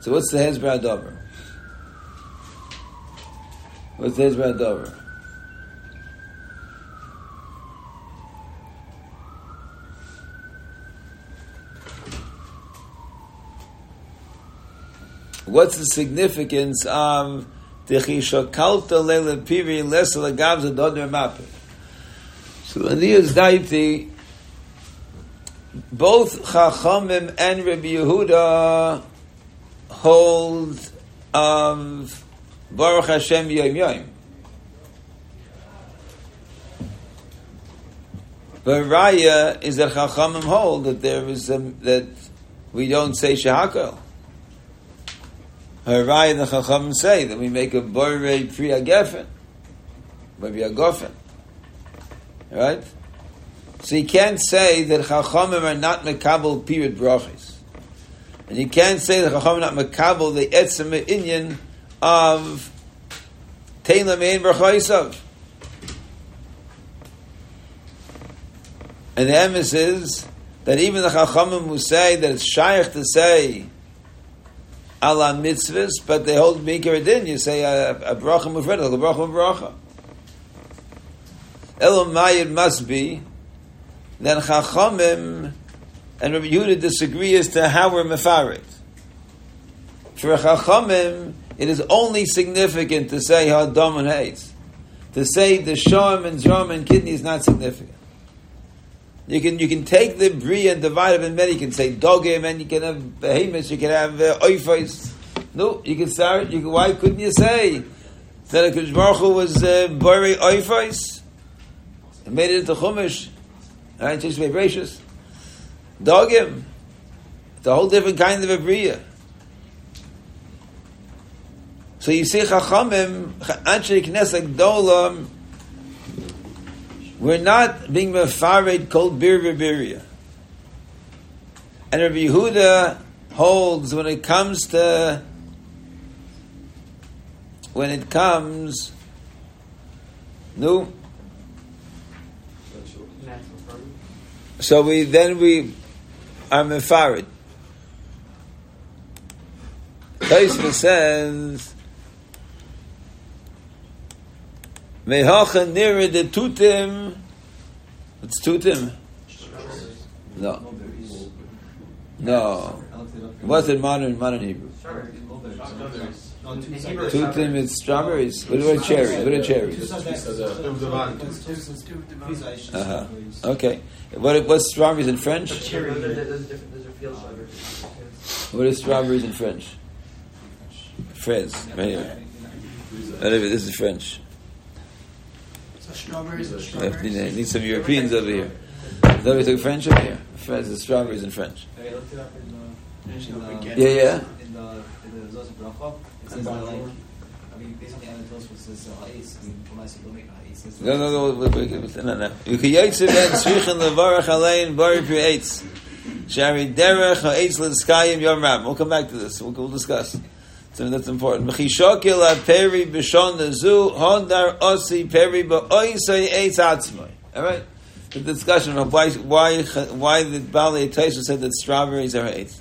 A: So what's the Hezbollah Dover? What's the Hezbollah Dover? What's the significance of Techishakalta Lele? So Aniyas Daiti, both Chachamim and Rabbi Yehuda hold of Baruch Hashem Yom Yom. But Raya is that Chachamim hold that there is a, that we don't say Shahakal. Harai and the Chacham say that we make a borei pri agefen, maybe a gofen, right? So you can't say that Chachamim are not mekabel period brachis, and you can't say that Chachamim are not mekabel the etzem inyan of tein lamein brachaisav. And the emes is that even the Chachamim who say that it's shaykh to say ala mitzvahs, but they hold mikar din. You say a, a bracha mufred, like a bracha bracha. Elam mayid must be then chachamim and Rabbi Yehuda disagree as to how we're mefarit. For chachamim, it is only significant to say hadam and hates. To say the sham and zram and kidney is not significant. You can you can take the bria and divide it in many. You can say dogim, and you can have behemoths. You can have uh. No, you can start. You can, why couldn't you say that a was uh, bori oifos and made it into chumash? Right, just be gracious. Dogim, it's a whole different kind of a bria. So you see, Chachamim, Anshe Knesset Gdolam, we're not being mefared called bir biria. And Rabbi Yehuda holds when it comes to when it comes no so we then we are mefared. Taisva says Mehacha near the tutim. What's tutim? No. No. What's in modern modern Hebrew?
D: No, two
E: In
D: separate.
E: Hebrew,
A: Tutim, it's strawberries. What about cherries? What are cherries?
D: Two separate.
B: said that.
D: Two divided.
C: Two
A: Uh-huh. Okay. What, what's strawberries in French? What is strawberries in French? Fraise. Right here. This is French.
C: So strawberries and strawberries.
A: need, need some Europeans over here. Is that what we took French over here? Fraise is strawberries in French.
E: Okay, look it up in the. In the
A: Yeah, yeah.
E: In the in the Zos Bracha, it says that like. I mean, based on the anecdotes, it says uh, ha'is. I mean, when I say don't ha'is, it's
A: No, no, no, no, no. You can yotze ben tzrichen levarach alein bari pri eitz. Shari derech ha'etz l'skayim yom ram. We'll come back to this. We'll, we'll discuss. So that's important. Mechishokil ha-peri b'shon lezu hondar osi peri ba'oisei eitz atzmai. All right? The discussion of why, why, why the Bali Taisa said that strawberries are eighth.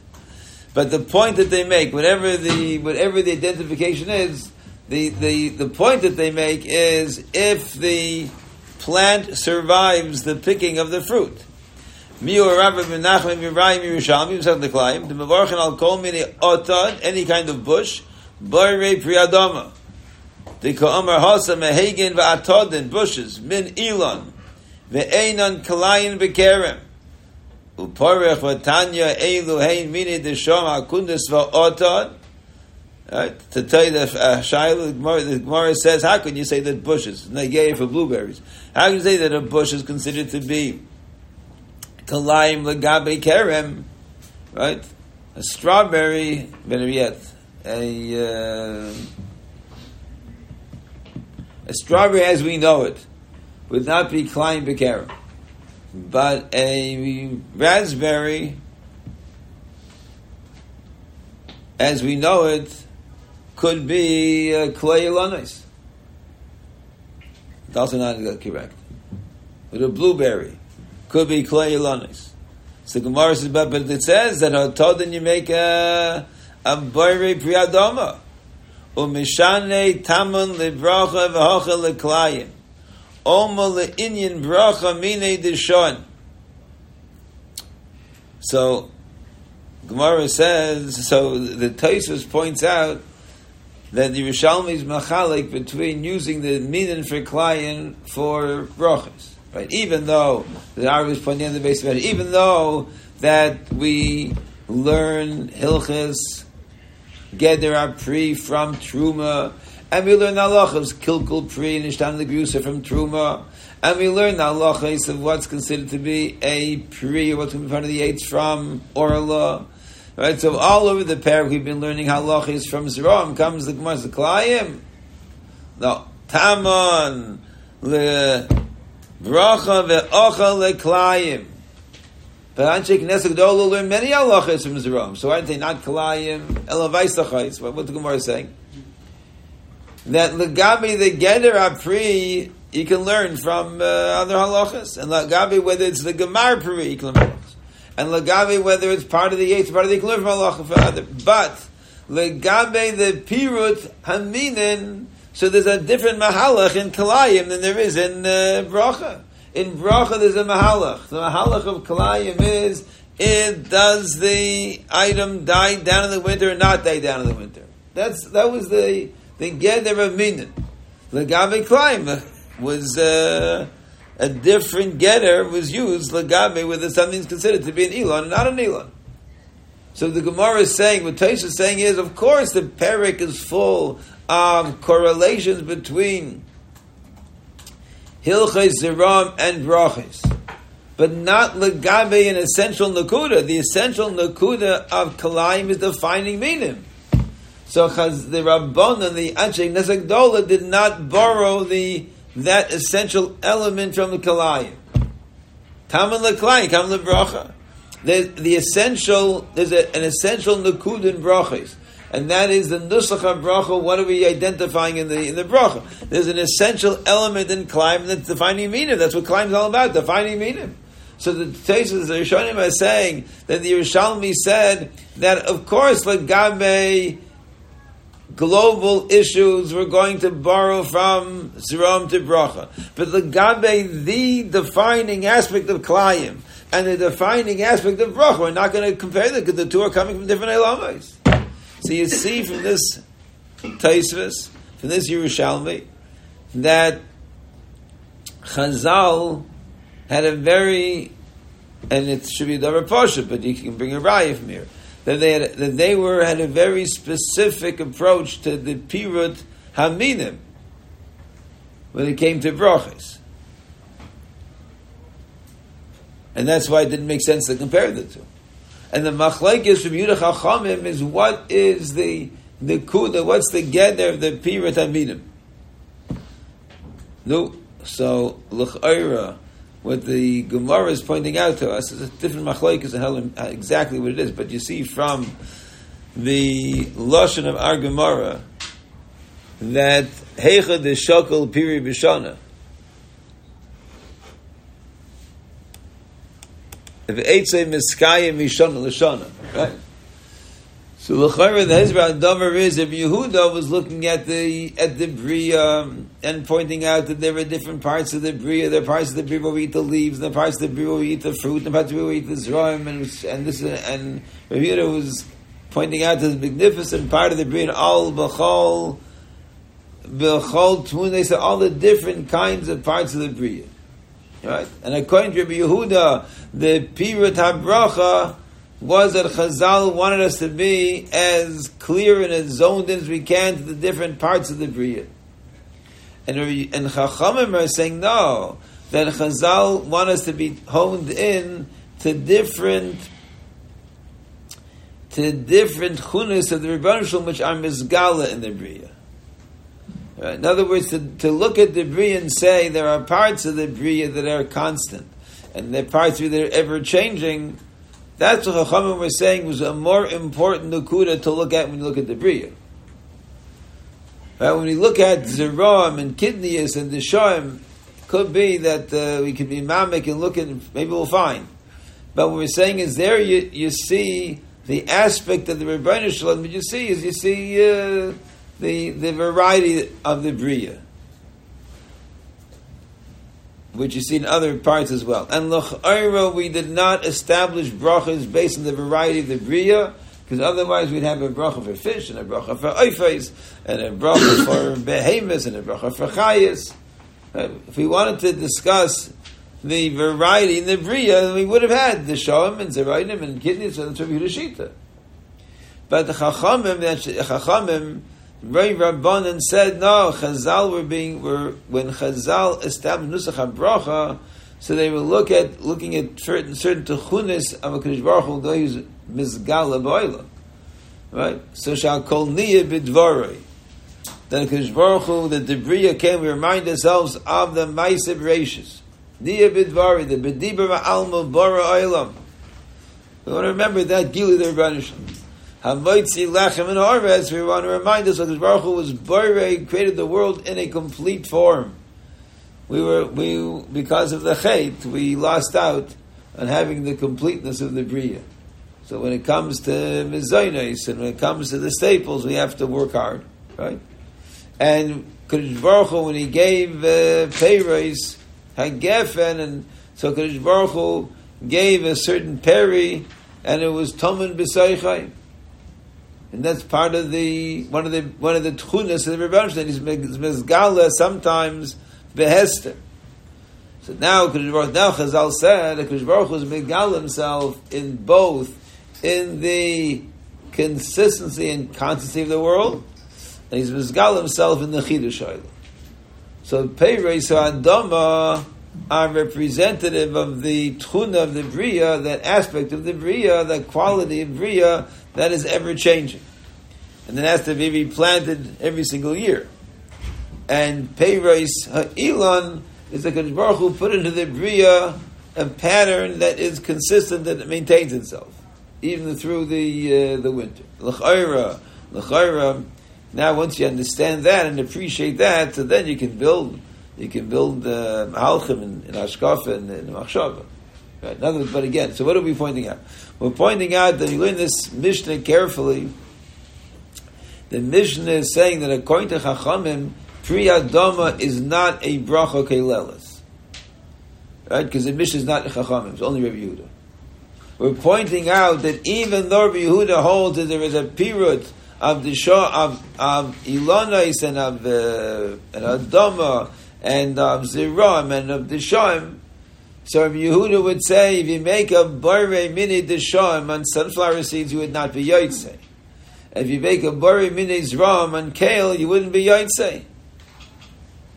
A: But the point that they make, whatever the whatever the identification is, the, the, the point that they make is if the plant survives the picking of the fruit. Miu Rabbi Menachem Yerayim Yerushalmi Yusach Deklayim the Mevarchin Al Kol Mini Otad any kind of bush Barre Priadoma the Ka'amar Hasa Mehegin Va'atodin bushes Min Elon Ve'einon Kalayin Bekerem Uparech Vatanya Elu Hein Mini Deshom Akundis Va'otad Right? To tell you that uh, Shiloh, the Gemara, the Gemara says, how can you say that bushes, negay for blueberries, how can you say that a bush is considered to be kalayim legabe kerem, right? A strawberry, better yet, a, uh, a strawberry as we know it would not be kalayim bekerem. But a raspberry, as we know it, could be uh, clay. It's also not correct. But a blueberry could be clay ilanis. So Gemara says, but, but it says that Hotodin you make a a boire priadoma. Umishane tamun lebracha v'hocha leklayim. Oma le'inyan bracha mine deshon. So Gemara says, so the Taisus points out that the Yerushalmi is machalik between using the minin for klayin for brachas. Right? Even though the Arab is pointing on the base of it, even though that we learn hilchas geder pri from truma, and we learn halachas kilkul pri and ishtan the from truma, and we learn halachas of what's considered to be a pri what's in front of the eights from orla. Right, so all over the parak we've been learning halachis from Zerom. Comes the Gemara Zeklayim. No, Tamon le bracha ve'ocha leklayim. But Anshe Knesset Gdola learn many halachis from Zerom. So why did they not Kalayim? Elavaisachais. What what the Gemara is saying? That legabi the geder apri you can learn from uh, other halachas, and legabi whether it's the gemar pri you can learn from and legabe whether it's part of the eighth, part of the klur from Allah for other. But legabe the pirut haminin, so there's a different mahalach in kalayim than there is in uh, bracha. In bracha there's a mahalach. The mahalach of kalayim is it does the item die down in the winter or not die down in the winter. That's that was the the geder of minin. Legabe kalayim was. Uh, a different getter was used lagabe whether something's considered to be an elon not an elon. So the Gemara is saying, what Taish is saying is, of course, the parak is full of correlations between hilchay ziram and brachis, but not lagabe an essential nakuda. The essential nakuda of kalayim is defining minim. So the Rabbon and the Anshe Nesagdola did not borrow the that essential element from the kalayim. Taman leklayin, kam lebracha. The, the essential, there's a, an essential nakud in brachas, and that is the nusach bracha. What are we identifying in the in the bracha? There's an essential element in climb that's defining minim. That's what climb is all about, defining minim. So the Tesis, the Rishonim are saying that the Yerushalmi said that of course legabe global issues we're going to borrow from Zerom to Bracha. But the Gabe, the defining aspect of Klayim and the defining aspect of Bracha, we're not going to compare them because the two are coming from different Elamas. So you see from this Taisvis, from this Yerushalmi, that Chazal had a very, and it should be Davar Pasha, but you can bring a raya from here, that they, had, that they were had a very specific approach to the Pirut Haminim when it came to brachas. And that's why it didn't make sense to compare the two. And the machlekes from Yudah Chachamim is what is the the kuda, what's the gather of the Pirat Haminim? No, so l'chayra, what the Gemara is pointing out to us is a different machlekes and how uh, exactly what it is. But you see from the lashon of our Gemara that heicha de shokol piri b'shana. Eitzay miskayim mishana l'shana, right? So l'chayra the Hezbollah davar is if Yehuda was looking at the at the bria um, and pointing out that there are different parts of the bria. There are parts of the bria where we eat the leaves, and are parts of the bria where we eat the fruit, and parts of the bria where we eat the zraim, and and this and Yehuda was pointing out the magnificent part of the bria al b'chol b'chol tmun. They said all the different kinds of parts of the bria, right? And according to Rabbi Yehuda, the pirut habracha was that Chazal wanted us to be as clear and as zoned in as we can to the different parts of the Bria. And, and Chachamim are saying no, that Chazal want us to be honed in to different to different chunas of the Rebbeinu which are mizgala in the Bria. In other words, to, to look at the Bria and say there are parts of the Bria that are constant, and there are parts that are ever changing, that's what Chachamim were saying was a more important nukuda to look at when you look at the Bria. Right? When we look at Zeram and Kidneys and the Shoim, could be that uh, we could be mamik and look at maybe we'll find. But what we're saying is there you, you see the aspect of the Rebbeinu Shalom, what you see is you see uh, the, the variety of the Bria which you see in other parts as well. And l'chayra, we did not establish brachas based on the variety of the bria, because otherwise we'd have a bracha for fish and a bracha for oifes and a bracha for behemoths and a bracha for chayas. If we wanted to discuss the variety in the bria, we would have had the shoim and zerainim and kidneys and the Shita. But the chachamim, the chachamim Ray Rabbanan said, no, Chazal were being, were, when Chazal established Nusach HaBracha, so they will look at, looking at certain, certain techunis of a Kodesh Baruch Hu, they use Mizgal Aboilam. Right? So shall kol niya bidvarei. Then Kodesh Baruch Hu, the debris came, we remind ourselves of the Maisib Rashis. Niya bidvarei, the Bedibra Alma Bara Oilam. We want to remember that Gili the Rebbeinu Hamoitzi lechem and harvest. We want to remind us that the Baruch Hu was borei, created the world in a complete form. We were we because of the chait, we lost out on having the completeness of the bria. So when it comes to mizonis and when it comes to the staples, we have to work hard, right? And Kodesh Baruch Hu, when he gave uh, peiros, had gefen, and so Kodesh Baruch Hu gave a certain peri, and it was tomen b'seichai and that's part of the one of the one of the tchunas of the Rebbe that he's mezgala sometimes behester. So now, now Chazal said that Baruch was megal himself in both in the consistency and constancy of the world, and he's mezgal himself in the chidush So Peireis Adama are representative of the tchuna of the bria, that aspect of the bria, that quality of bria that is ever changing. And then has to be replanted every single year. And Peiros Ha'ilon is the Kodesh Baruch put into the Bria a pattern that is consistent, that it maintains itself, even through the uh, the winter. L'chayra, l'chayra. Now, once you understand that and appreciate that, so then you can build, you can build uh, Malchim in, in Ashkafa and in Machshava. Right? But again, so what are we pointing out? We're pointing out that you learn this Mishnah carefully. The Mishnah is saying that according to Chachamim, Pri Adama is not a bracha keilelis. Right? Because the Mishnah is not Chachamim, it's only Rabbi Yehuda. We're pointing out that even though Rabbi Yehuda holds that there is a pirut of the Shah of of Ilonais and of uh, and Adama and of Ziram and of the Shaim. So Rabbi Yehuda would say, if you make a bore mini deshaim on sunflower seeds, you would not be yotzei. If you make a bore mini zram on kale, you wouldn't be yotzei.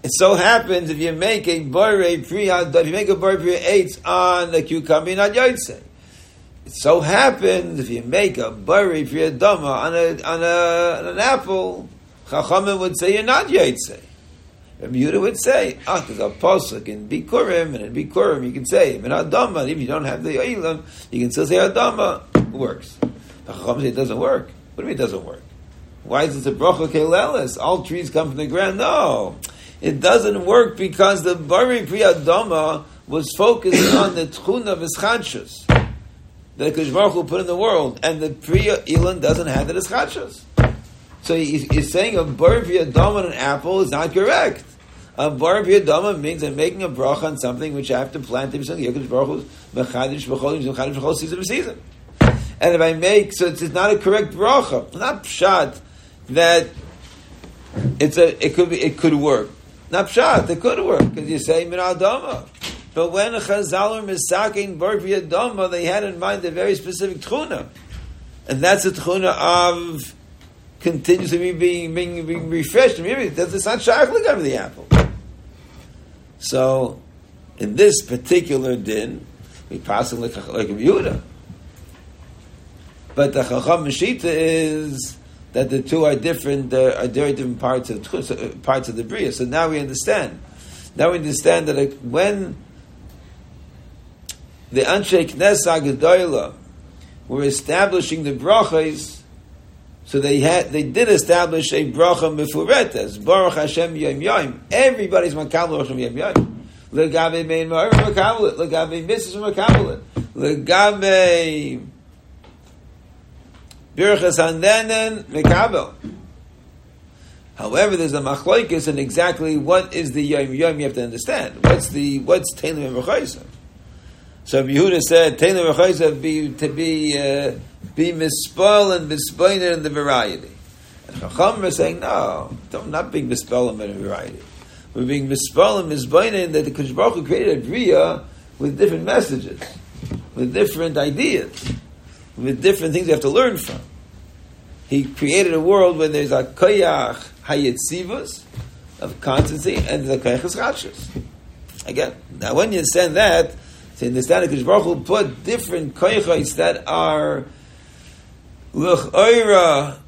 A: It so happens if you make a bore pri if you make a bore pri on a cucumber, not yotzei. It so happens if you make a bore pri adama on a on a on an apple, Chachamim would say you're not yotzei. Rabbi Yehuda would say, ah, there's a posuk in Bikurim, and in Bikurim you can say, in Adama, if you don't have the Eilam, you can still say Adama. It works. The Chacham say it doesn't work. What do you mean it doesn't work? Why is it a bracha kelelis? All trees come from the ground. No. It doesn't work because the Bari Pri Adama was focused on the Tchuna of Ischadshus that Baruch put in the world, and the Pri Ilan doesn't have the Ischadshus. So he's saying a bar dama on an apple is not correct. A bar dama means I'm making a bracha on something which I have to plant him something. Yekish baruch mechadish b'cholim mechadish b'chol season season. And if I make so, it's not a correct bracha. Not pshat that it's a it could be it could work. Not pshat it could work because you say min adama. But when Chazal are misaking bar dama, they had in mind a very specific tchuna, and that's the tchuna of continuously being, being, being refreshed. Maybe that's not shaykh look over the apple. So, in this particular din, we pass it like, like a Yehuda. But the Chacham Meshita is that the two are different, uh, are very different parts of uh, parts of the bria. So now we understand. Now we understand that when the Anshe Knesset Gedoyla were establishing the brachas, so they had, they did establish a bracha mefuretes. Baruch Hashem yom yom. Everybody's makabel Hashem yom yom. Legabe mein ma'or makabel it. Legabe makabel it. Birchas hanehenin makabel. However, there's a machlokes in exactly what is the yom yom. You have to understand what's the what's telim and So Yehuda said telim be to be. Uh, be mispel and mispointed in the variety. And Chacham are saying, no, don't, not being mispel in the variety. We're being mispel and mispointed that the Kodesh Baruch Hu created a Bria with different messages, with different ideas, with different things you have to learn from. He created a world where there's a koyach hayetzivus of constancy and the koyach eschachus. Again, now when you understand that, to understand that Baruch Hu put different koyachos that are l'ch'oira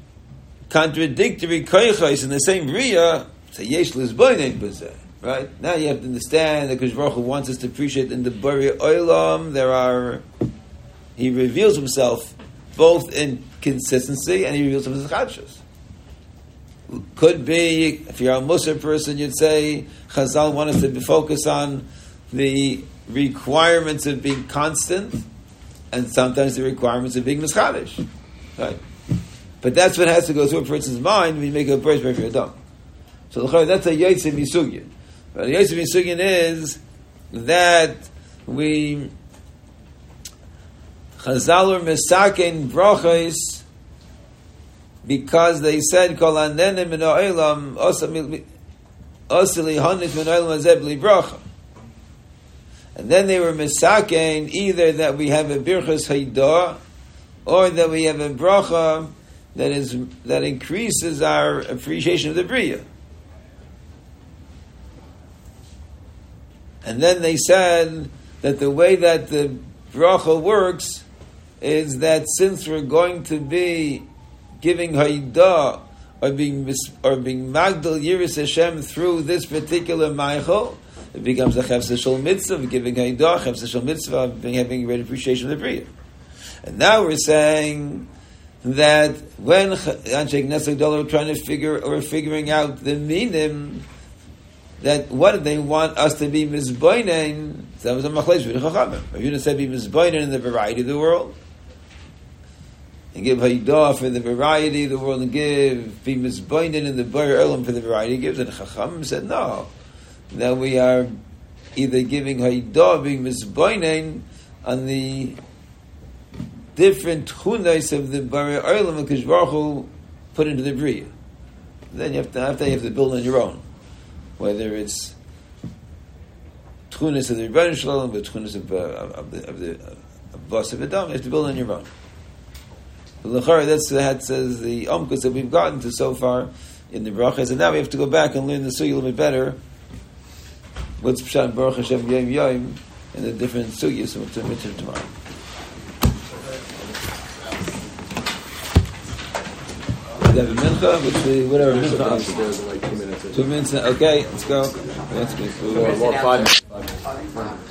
A: contradictory koichos in the same ria, say yesh lizboinen b'zeh. Right now, you have to understand that Kosh Baruch Hu wants us to appreciate in the Bari Olam there are he reveals himself both in consistency and he reveals himself as chadshus. Could be if you're a Muslim person, you'd say Chazal want us to focus on the requirements of being constant and sometimes the requirements of being mischadish. Right? But that's what has to go through a person's mind when you make a birth for Adam. So the chay that's a Yitzim Yisugin. But the Yitzim Yisugin is that we Chazal or Mesaken brachos because they said kol anenim min ha'olam osili hanit min ha'olam azeb bracha. And then they were Mesaken either that we have a birchas haidah or that we have a bracha that is that increases our appreciation of the bria. And then they said that the way that the bracha works is that since we're going to be giving haidah or being or being magdal yiris Hashem through this particular maichel, it becomes a cheftz shel mitzvah, giving haidah, cheftz shel mitzvah, having great appreciation of the bria. And now we're saying that when Anshe Knesset Dollar trying to figure or figuring out the meaning, that what did they want us to be mizboinen? That was a machlesh with chachamim. Are you going to say be mizboinen in the variety of the world? And give haidah for the variety of the world, and give be mizboinen in the bar elam for the variety gives. And chachamim said no. That we are either giving haidah, being mizboinen on the different chunas of the Bari Olam and Baruch put into the bria. Then you have to after you have to build on your own, whether it's tchunis of the Rebbeinu Shalom, but tchunis of, uh, of the of the of Bas of Adam, you have to build on your own. But Lechara, that's that says the omkus that we've gotten to so far in the brachas, and now we have to go back and learn the sugi a little bit better. What's Pshat Baruch Hashem Yom Yom and the different sugyas from tomorrow. Mincha, which we whatever Mincha
B: downstairs like two minutes.
A: Two minutes. Okay, let's go. Go.
B: Five minutes.